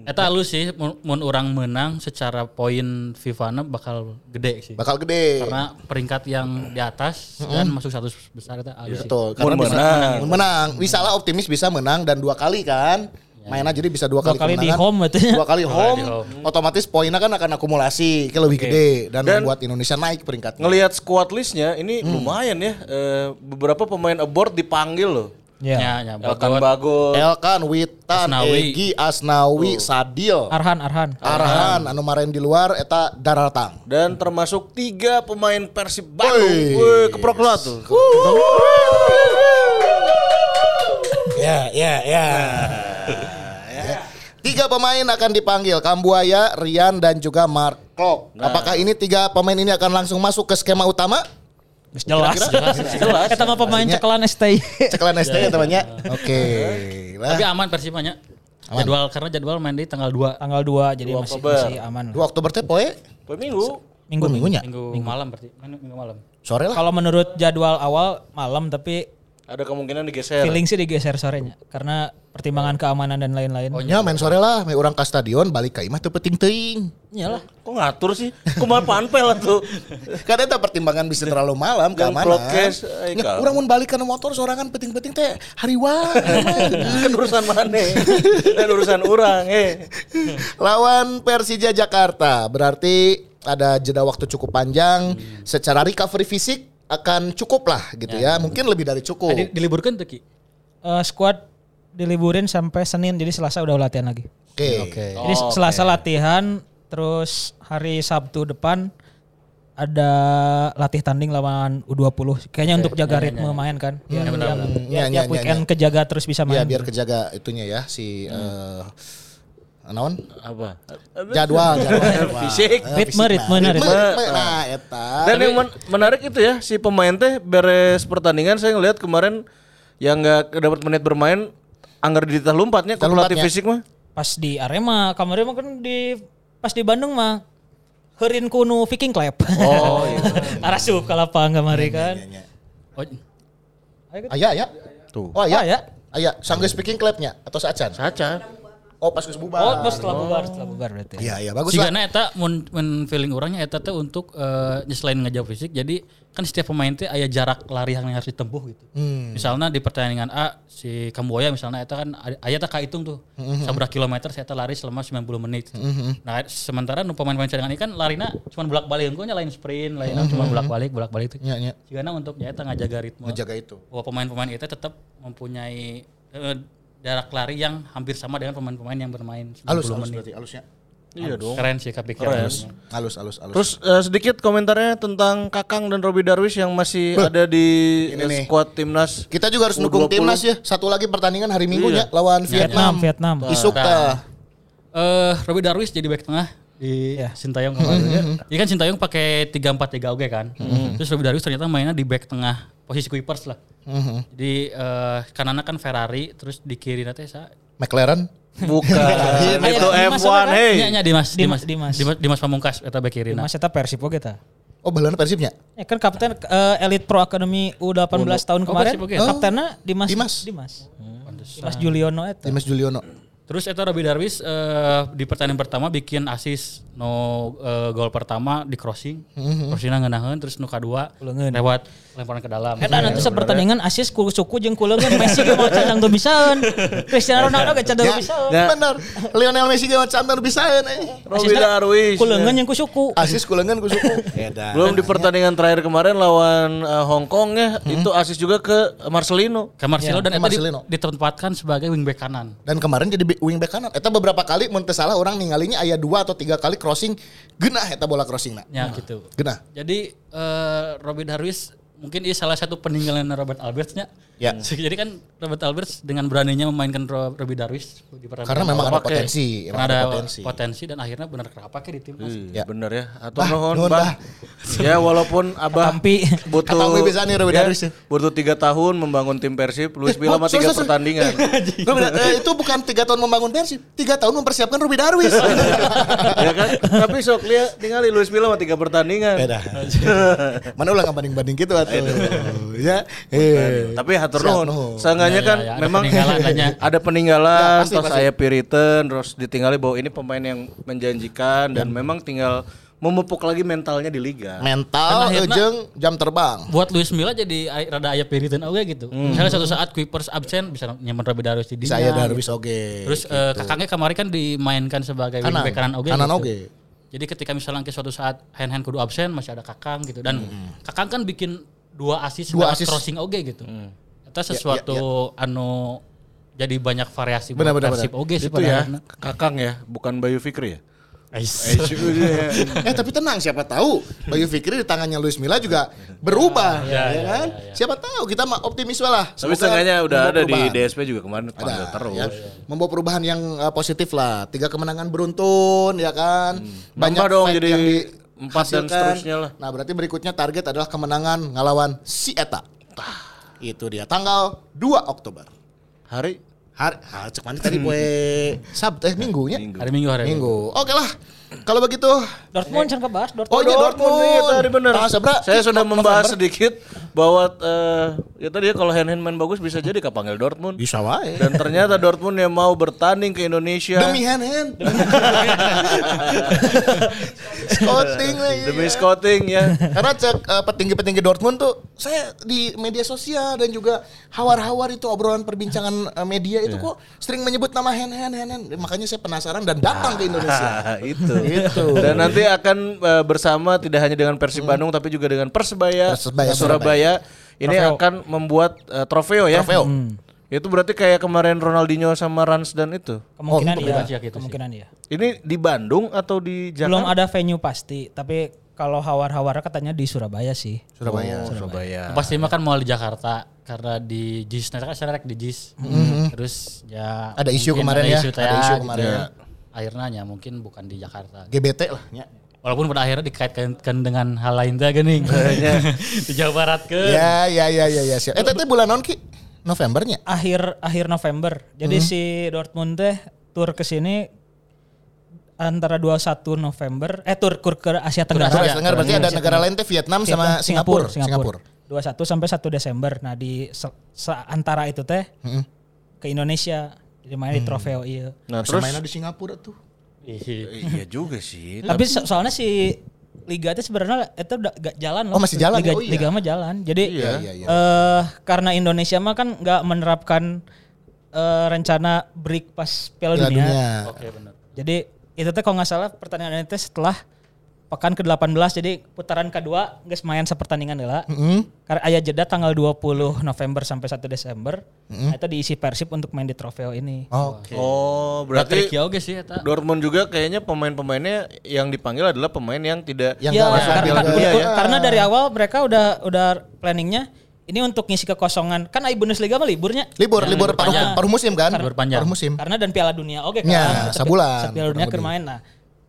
Eta lu sih mun orang menang secara poin FIFA bakal gede sih. Bakal gede. Karena peringkat yang di atas dan masuk satu besar itu halus sih. Betul. Karena bisa menang. Menang. Misalnya optimis bisa menang dan dua kali kan. Mainnya jadi bisa dua, Dua kali di kemenangan. home berarti. Dua kali home. di home. Otomatis poinnya kan akan akumulasi ke lebih gede dan, Dan- membuat Indonesia naik peringkatnya. ngelihat squad listnya ini lumayan ya. Eh, beberapa pemain abroad dipanggil loh. Ya. Ya, ya, Elkan Bagot. Bagot. Elkan, Witan, Asnawi. Egi, Asnawi, Sadil, Arhan, Arhan. Arhan, anu maren di luar eta Daratang. Dan termasuk tiga pemain Persib Bandung. Woi. Woi, keprok lah tuh. Ya, ya, ya. Tiga pemain akan dipanggil, Kambuaya, Rian, dan juga Mark Klok. Apakah ini tiga pemain ini akan langsung masuk ke skema utama? Wis jelas. Jelas. Kita (laughs) mah pemain cekelan STI. (laughs) Cekelan ST ya temannya. Oke. Tapi Lah. aman Persibanya. Jadwal karena jadwal main di tanggal 2 Tanggal 2 jadi masih Oktober. masih aman. 2 Oktober teh poe Per minggu. Minggu minggunya. minggu malam berarti. Minggu malam. Sore lah. Kalau menurut jadwal awal malam tapi Ada kemungkinan digeser. feeling sih digeser sorenya karena pertimbangan keamanan dan lain-lain. Oh nya main sore lah, main orang ke stadion balik ke imah teu penting teuing. Iyalah. Kok ngatur sih? Kumaha panpel tuh. (laughs) Kan eta pertimbangan bisa terlalu malam Yang keamanan. prokes, ay, Nya, kal. urang mun balik kana motor sorangan penting-penting teh hariwa. (laughs) kan urusan mana? Dan urusan orang, eh. Lawan Persija Jakarta berarti ada jeda waktu cukup panjang. Secara recovery fisik akan cukup lah gitu ya. Mungkin lebih dari cukup. Di- diliburkan tuh Ki. Eh, squad diliburin sampai Senin jadi Selasa udah latihan lagi. Oke. Jadi Selasa latihan terus hari Sabtu depan ada latih tanding lawan U20. Kayaknya untuk jaga ritme main kan. Biar, Hmm, tiap, iya, tiap iya, weekend iya. kejaga terus bisa Ya main. biar kejaga itunya ya si eh naon? Apa? Jadwal, (laughs) jadwal. Fisik. Ritme, ritme, nah. ritme. ritme. Nah, eta. Dan yang men- menarik itu ya, si pemain teh beres pertandingan saya ngelihat kemarin yang nggak dapat menit bermain anggar di lompatnya lompatnya. fisik mah. Pas di Arema, kemarin mah kan di pas di Bandung mah Herin kuno Viking Club. Oh, iya. (laughs) Arasup kalapa kamari kan. Oh, Aya, aya. Tuh. Oh, aya. Oh, aya. Aya, sanggeus speaking clubnya atau saacan? Saca. Oh, pas geus bubar. Oh, pas setelah bubar, setelah bubar berarti. Iya, iya, bagus. Sigana eta mun mun feeling orangnya eta teh untuk eh, selain ngejauh fisik jadi kan setiap pemain teh aya jarak lari yang harus ditempuh gitu. Hmm. Misalnya di pertandingan A si Kamboya misalnya eta kan aya- teh kahitung tuh. Hmm, Saberapa kilometer saya lari selama 90 menit. gitu. Nah, sementara nu pemain-pemain cadangan ini kan larina cuma bolak-balik engko lain sprint, lain Hmm, cuma bolak-balik, bolak-balik itu. Iya, iya. Sigana untuk eta ngajaga ritme. Ngejaga itu. bahwa pemain-pemain itu tetap mempunyai eh, jarak lari yang hampir sama dengan pemain-pemain yang bermain 90 Halus, halus menit. berarti halusnya. Iya dong. Keren sih KPK. Keren. Halus, halus, halus. Terus eh, sedikit komentarnya tentang Kakang dan Robi Darwis yang masih ada di Ini eh, nih. squad timnas. kita juga harus dukung U20. timnas ya. Satu lagi pertandingan hari Minggunya lawan Vietnam, Vietnam. Vietnam. Isuk tah. Eh, Robi Darwis jadi back tengah di Sintayong kemarin. Iya kan Sintayong pakai 3-4-3 oke kan. Terus Robi Darwis ternyata mainnya di back tengah posisi Kuipers lah. Jadi eh kanannya kan Ferrari terus di kiri nanti saya McLaren. Bukan. Aya (laughs) itu Dimas F1, apa kan? hey. Nya nya Dimas Dimas, Dimas Dimas. Dimas Dimas Pamungkas eta back kiri. Nah. Mas eta Persib oge ta. Oh, belanda Persibnya. Ya kan kapten eh, Elite Pro Academy U18 tahun Oh, kemarin. Oge. Kaptennya Dimas Dimas. Dimas. Dimas Juliono eta. Dimas Juliono. Terus eta Robi Darwis eh, di pertandingan pertama bikin asis no eh, gol pertama di crossing. Crossingna ngeunaheun terus nu kadua lewat lemparan ke dalam. Eta nanti pertandingan asis ku suku jeung kuleungeun Messi ge mau candang tuh bisaeun. (laughs) Cristiano Ronaldo ge candang Ya, bisaeun. Ya. bener. Lionel Messi ge cantan bisa Robi Darwis. Kuleungeun jeung ku suku. Asis kulengan ku suku. (laughs) Edan. Belum di pertandingan terakhir kemarin lawan eh, Hong Kong ya, itu asis juga ke Marcelino. Ke Marcelo dan ke eta di- Marcelino. ditempatkan sebagai wingback kanan. Dan kemarin jadi wingback kanan. Eta beberapa kali mun salah orang ninggalinya aya dua atau tiga kali crossing genah eta bola crossing Ya gitu. Genah. Jadi eh, Robin Darwis mungkin ini salah satu peninggalan Robert Albertsnya. Ya. (laughs) Jadi kan Robert Alberts dengan beraninya memainkan Ro- Robin Darwis di pertandingan Karena memang ada Pakai. potensi, emang karena ada potensi. potensi. dan akhirnya benar kerapa di timnas. Ya. Bener ya. Atau Bah, nuhun, nuhun, Bah. ya walaupun Abah Tampi. butuh Katampi bisa nih, ya, Darwis ya. butuh tiga tahun membangun tim Persib, Luis Milla mah sorry, tiga sorry. pertandingan. (laughs) Eh, eh, itu bukan tiga tahun membangun Persib, tiga tahun mempersiapkan Ruby Darwis. (laughs) ya kan? Tapi sok lihat tinggali Luis Milla mah tiga pertandingan. Beda. Mana ulah banding-banding gitu ya. Eh. Tapi hatur nuhun. Seenggaknya Ya, ya, kan ya, memang (laughs) ada peninggalan, Ya, terus pasti. aya piritan, terus ditinggali bahwa ini pemain yang menjanjikan dan memang tinggal memupuk lagi mentalnya di liga. Mental jeung jam terbang. Buat Luis Milla jadi ay- rada aya piritan oge gitu. Misalnya suatu saat Kuipers absen bisa nyaman Robin Darwis di dinya, aya gitu. Darwis oge. Terus eh, kakaknya kemarin kan dimainkan sebagai Kanan. wingback kanan oge. Kanan gitu. oge. Jadi ketika misalnya ke suatu saat hand hand kudu absen masih ada kakang gitu dan kakang kan bikin dua asis Dua asis. crossing oge gitu. Itu sesuatu anu jadi banyak variasi Benar, buat benar, Persib benar. oge sih Itu ya, Kakang ya, bukan Bayu Fikri ya. (laughs) eh tapi tenang siapa tahu Bayu Fikri di tangannya Luis Milla juga berubah ya, ya, kan? ya, ya. Siapa tahu kita mah optimis lah. Tapi setengahnya udah ada di perubahan. DSP juga kemarin Ada, terus. ya. Membawa perubahan yang uh, positif lah. Tiga kemenangan beruntun ya kan. Nambah dong fight jadi yang empat dan seterusnya lah. Nah, berarti berikutnya target adalah kemenangan ngelawan si Eta. Itu dia tanggal 2 Oktober. Hari Hari, hari cek mana tadi poe Sabtu eh minggunya. Minggu. hari Minggu hari Minggu. Oke lah. Kalau begitu Dortmund can kebahas Oh Dortmund. iya Dortmund, iya tadi. Tanggal sabra? Saya sudah November. membahas sedikit bahwa eh, ya tadi ya kalau hand hand main bagus bisa jadi kapanggil Dortmund. Bisa wae. Dan ternyata Dortmund yang mau bertanding ke Indonesia Demi hand hand. (laughs) Scouting lagi. demi scouting ya. Karena cek eh, petinggi-petinggi Dortmund tuh saya di media sosial dan juga hawar-hawar itu obrolan perbincangan eh, media itu kok sering menyebut nama Hen Hen Hen Hen. Makanya saya penasaran dan datang ke Indonesia. (laughs) Itu. Itu. (laughs) Dan nanti akan eh, bersama tidak hanya dengan Persib Bandung tapi juga dengan Persebaya, Persebaya Surabaya. Ini Trofeo. akan membuat eh, trofeo ya. Trofeo. Itu berarti kayak kemarin Ronaldinho sama Rans dan itu. Kemungkinan Oh, iya. gitu sih. Kemungkinan iya. Ini di Bandung atau di Jakarta? Belum ada venue pasti, tapi kalau hawar-hawar katanya di Surabaya sih. Surabaya. Oh, Surabaya. Pasti mah kan mau di Jakarta karena di JIS nanti kan saya di JIS. Terus ya Ada isu kemarin ada ya, isu ada isu gitu. kemarin. Ya. Akhirnya ya mungkin bukan di Jakarta. GBT lah. Ya. Walaupun pada akhirnya dikaitkan dengan hal lain teh geuning. (laughs) di Jawa Barat ke. Ya ya ya ya ya. siap. Eh teh bulan naon ki? Novembernya. Akhir akhir November. Jadi si Dortmund teh tur ke sini antara 21 November eh tur tur ke Asia Tenggara. Asia Tenggara berarti ada Asia negara lain teh Vietnam sama Singapura. Singapura. 21 sampai 1 Desember. Nah di se- se- antara itu teh ke Indonesia. Jadi main di trofeo iya. Nah, Terus mainnya di Singapura tuh. Ih, iya juga sih. Tapi so- soalnya si liga itu sebenarnya itu udah gak jalan loh. Oh, masih jalan liga, ya? Oh, iya. liga mah jalan. Jadi Iya, iya, iya. eh karena Indonesia mah kan nggak menerapkan eh, rencana break pas Piala Dunia. Dunia. Oke benar. Jadi itu teh kalau nggak salah pertandingan itu setelah pekan ke-18 jadi putaran kedua geus main sepertandingan heula. Karena aya jeda tanggal 20 November sampai 1 Desember. Nah, itu diisi Persib untuk main di trofeo ini. Oke. Oh, Berarti oke sih eta. Dortmund juga kayaknya pemain-pemainnya yang dipanggil adalah pemain yang tidak Yang Ya, masuk karena, karena- ya. karena dari awal mereka udah udah planningnya ini untuk ngisi kekosongan kan ai Bundesliga mah liburnya Libur, libur libur paruh, paruh musim kan? Libur panjang. Paruh musim. karena dan Piala Dunia oke kan Ya, sabulan, Piala Dunia kurang keur main nah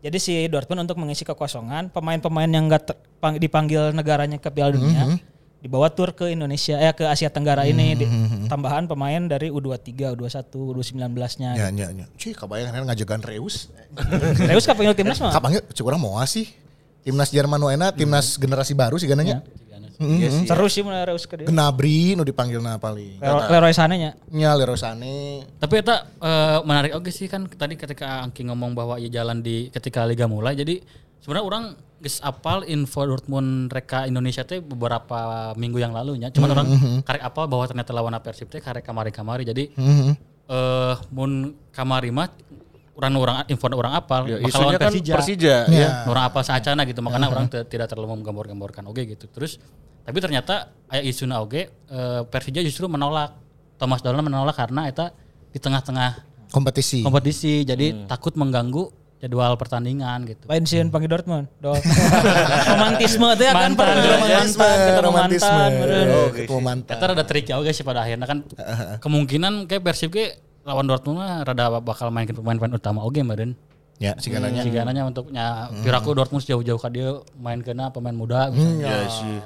jadi si Dortmund untuk mengisi kekosongan pemain-pemain yang enggak dipanggil negaranya ke Piala Dunia Mhm. dibawa tur ke Indonesia eh ke Asia Tenggara ini di- tambahan pemain dari U23, U21, U19-nya. Ya, ya, ya. Cih, kabayang kan ngajagan Reus. (laughs) Reus kapanggil timnas (laughs) mah? Kapanggil cek urang mau sih. Timnas Jerman nu enak, timnas generasi baru sih gananya. Iya sih. Seru sih mulai Reus ke dia. Gnabry nu dipanggilna paling. Leroy Leroy Sané nya. Nya Leroy Sané. Tapi itu eh, menarik oke sih kan tadi ketika Angki ngomong bahwa ya jalan di ketika liga mulai jadi sebenarnya orang geus apal info Dortmund reka Indonesia teh beberapa minggu yang lalu nya. Cuman orang karek apal bahwa ternyata lawan Persib teh karek kamari-kamari. Jadi eh mun kamari mah orang-orang info orang apal Ya, bakal lawan kan Persija. Persija. Iya. Orang apal seacana gitu makanya orang te- tidak terlalu menggambar-gambarkan oke gitu. Terus tapi ternyata aya isuna oge eh, Persija justru menolak Thomas Dolan menolak karena eta di tengah-tengah Kompetisi. kompetisi jadi takut mengganggu jadwal pertandingan gitu. Lain sieun panggil Dortmund. (laughs) Dol. romantisme teh kan Mantan. Romantisme, romantisme. mantan. Oh, ketemu mantan. Kita ada trik ya guys sih pada akhirnya kan kemungkinan kayak Persib ke lawan Dortmund mah rada bakal main pemain-pemain utama oke meureun. Ya, sigananya. Jika nanya untuk nya piraku Dortmund jauh-jauh ka dia main kena pemain muda misalnya. Iya sih.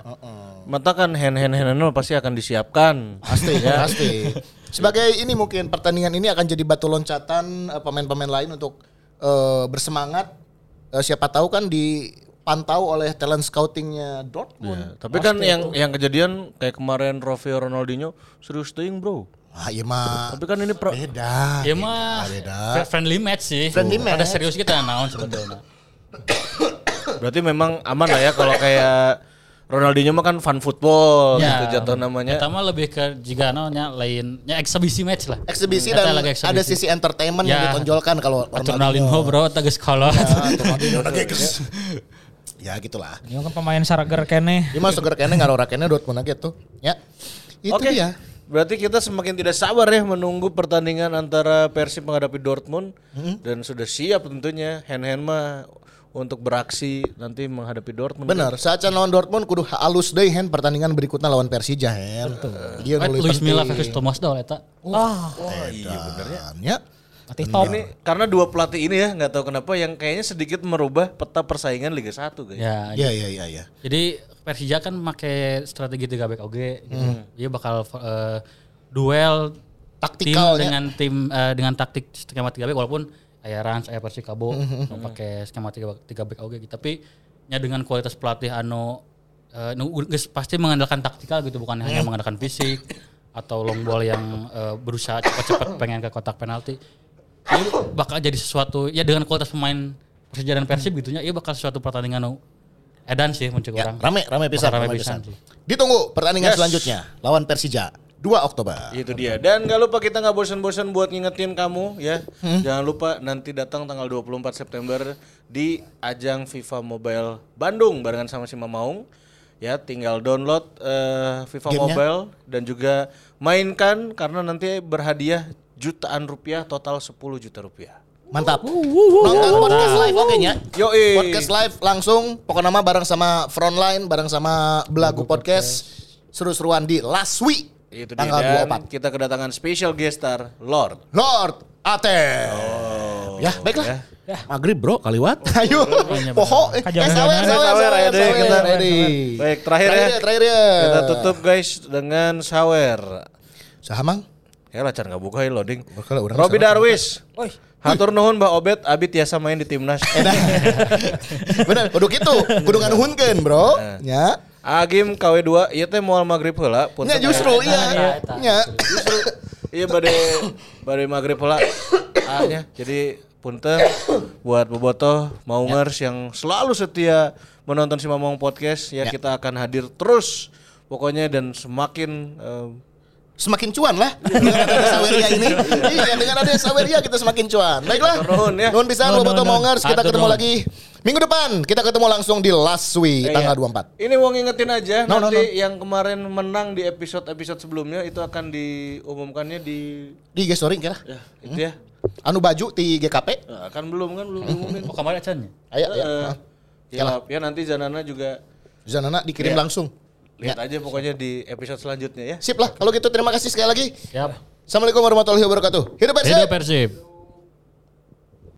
Mata kan hand hand hand pasti akan disiapkan. Pasti, pasti. (laughs) Sebagai ini mungkin pertandingan ini akan jadi batu loncatan eh, pemain-pemain lain untuk eh, bersemangat. Eh, siapa tahu kan dipantau oleh talent scoutingnya Dortmund. Ya, tapi kan yang yang kejadian kayak kemarin Rafael Ronaldinho serius teuing, Bro. Ah, iya mah Tapi kan ini pra- beda. Ya mah beda. fr- friendly match sih. Friendly Ada match. serius kita naon sebetulnya. berarti memang aman lah ya kalau kayak Ronaldinho mah kan fun football Ya. gitu jatuh namanya. Eta mah lebih ke jika naonnya lainnya eksibisi match lah. Eksibisi Eta dan lagi eksibisi. ada sisi entertainment yang Ya. ditonjolkan kalau Acung Ronaldinho bro, tegas kolot. (laughs) Ronaldinho lagi geus. Ya gitulah. Ini kan pemain sarager kene. Dia mah seger kene ngarora kene Dortmund aja tuh. Ya. Itu Oke. dia. Berarti kita semakin tidak sabar ya menunggu pertandingan antara Persib menghadapi Dortmund Hmm. dan sudah siap tentunya hand-hand mah untuk beraksi nanti menghadapi Dortmund. Benar, saat lawan Dortmund kudu halus deui hen pertandingan berikutnya lawan Persija hen. Iya Eh, nu Luis. Milla versus Thomas Doll eta. Ah, Dan, ya. Pelatih top. Ini karena dua pelatih ini ya nggak tahu kenapa yang kayaknya sedikit merubah peta persaingan Liga 1 guys. Ya, Iya iya iya iya. Jadi Persija kan make strategi tiga back oge gitu. Hmm. Dia bakal eh, duel Taktikalnya. tim dengan tim eh, dengan taktik skema tiga back walaupun aya Rans, aya Persikabo Hmm, mau pakai skema tiga tiga back oge gitu. Tapi nya dengan kualitas pelatih anu nu geus pasti mengandalkan taktikal gitu bukan Hmm. hanya mengandalkan fisik atau long ball yang eh, berusaha cepat-cepat (coughs) pengen ke kotak penalti. Ini bakal jadi sesuatu ya dengan kualitas pemain Persija dan Persib gitu nya, iya bakal sesuatu pertandingan edan sih muncul Ya, orang. rame rame pisan, Rame rame pisan. Ditunggu pertandingan Yes. selanjutnya lawan Persija 2 Oktober. Itu dia. Dan gak lupa kita nggak bosan-bosan buat ngingetin kamu ya. Hmm. Jangan lupa nanti datang tanggal 24 September di ajang FIFA Mobile Bandung barengan sama si Mamaung. Ya, tinggal download eh, FIFA Gamenya. Mobile dan juga mainkan karena nanti berhadiah jutaan rupiah total 10 juta rupiah. Mantap. Nonton podcast live oke nya. Yoi. Podcast live langsung pokoknya nama bareng sama Frontline, bareng sama Belagu Podcast. Seru-seruan di Last Week. Itu dia. tanggal Dan 24. kita kedatangan special guest star Lord. Lord Ate. ya, baiklah. Maghrib bro, kaliwat. (laughs) Ayo. Poho. Eh, Kajangan. sawer, sawer, Sawer, sawer, ayo deh, sawer, kita- ready. Baik, terakhir ya. Terakhir ya. Kita tutup guys dengan sawer. Sahamang. Ya lah, nggak buka ya loading. Robi. Darwis. Oi. Hatur nuhun Mbak Obet, abi tiasa main di timnas. (laughs) Bener, kudu gitu. Kudu nganuhunkeun, Bro. Ya. Agim KW2, iya teh moal maghrib heula. Nya justru iya. Nya. Iya bade bade maghrib heula. Ah nya, jadi punten buat bobotoh maungers yang selalu setia menonton si Mamong Podcast ya, kita akan hadir terus pokoknya dan semakin eh, Semakin cuan lah dengan ada (laughs) Saweria ini. Iya, dengan ada Saweria kita semakin cuan. Baiklah. Nuhun ya. Nuhun Boboto nuhun, Mongers. Kita Atur ketemu lagi minggu depan. Kita ketemu langsung di Last Week Eh, tanggal iya. 24. Ini mau ngingetin aja No, no, nanti no. yang kemarin menang di episode-episode sebelumnya itu akan diumumkannya di Di IG story kira. ya, itu ya. Anu baju di GKP. Nah, kan belum kan belum diumumin. Oh kemarin acan ya? Ayo, Eh, ya. ya, ya nanti Zanana juga Zanana dikirim Iya. langsung. Lihat aja pokoknya di episode selanjutnya ya. Sip lah. Kalau gitu terima kasih sekali lagi. Siap. Assalamualaikum warahmatullahi wabarakatuh. Hidup Persib. Hidup Persib.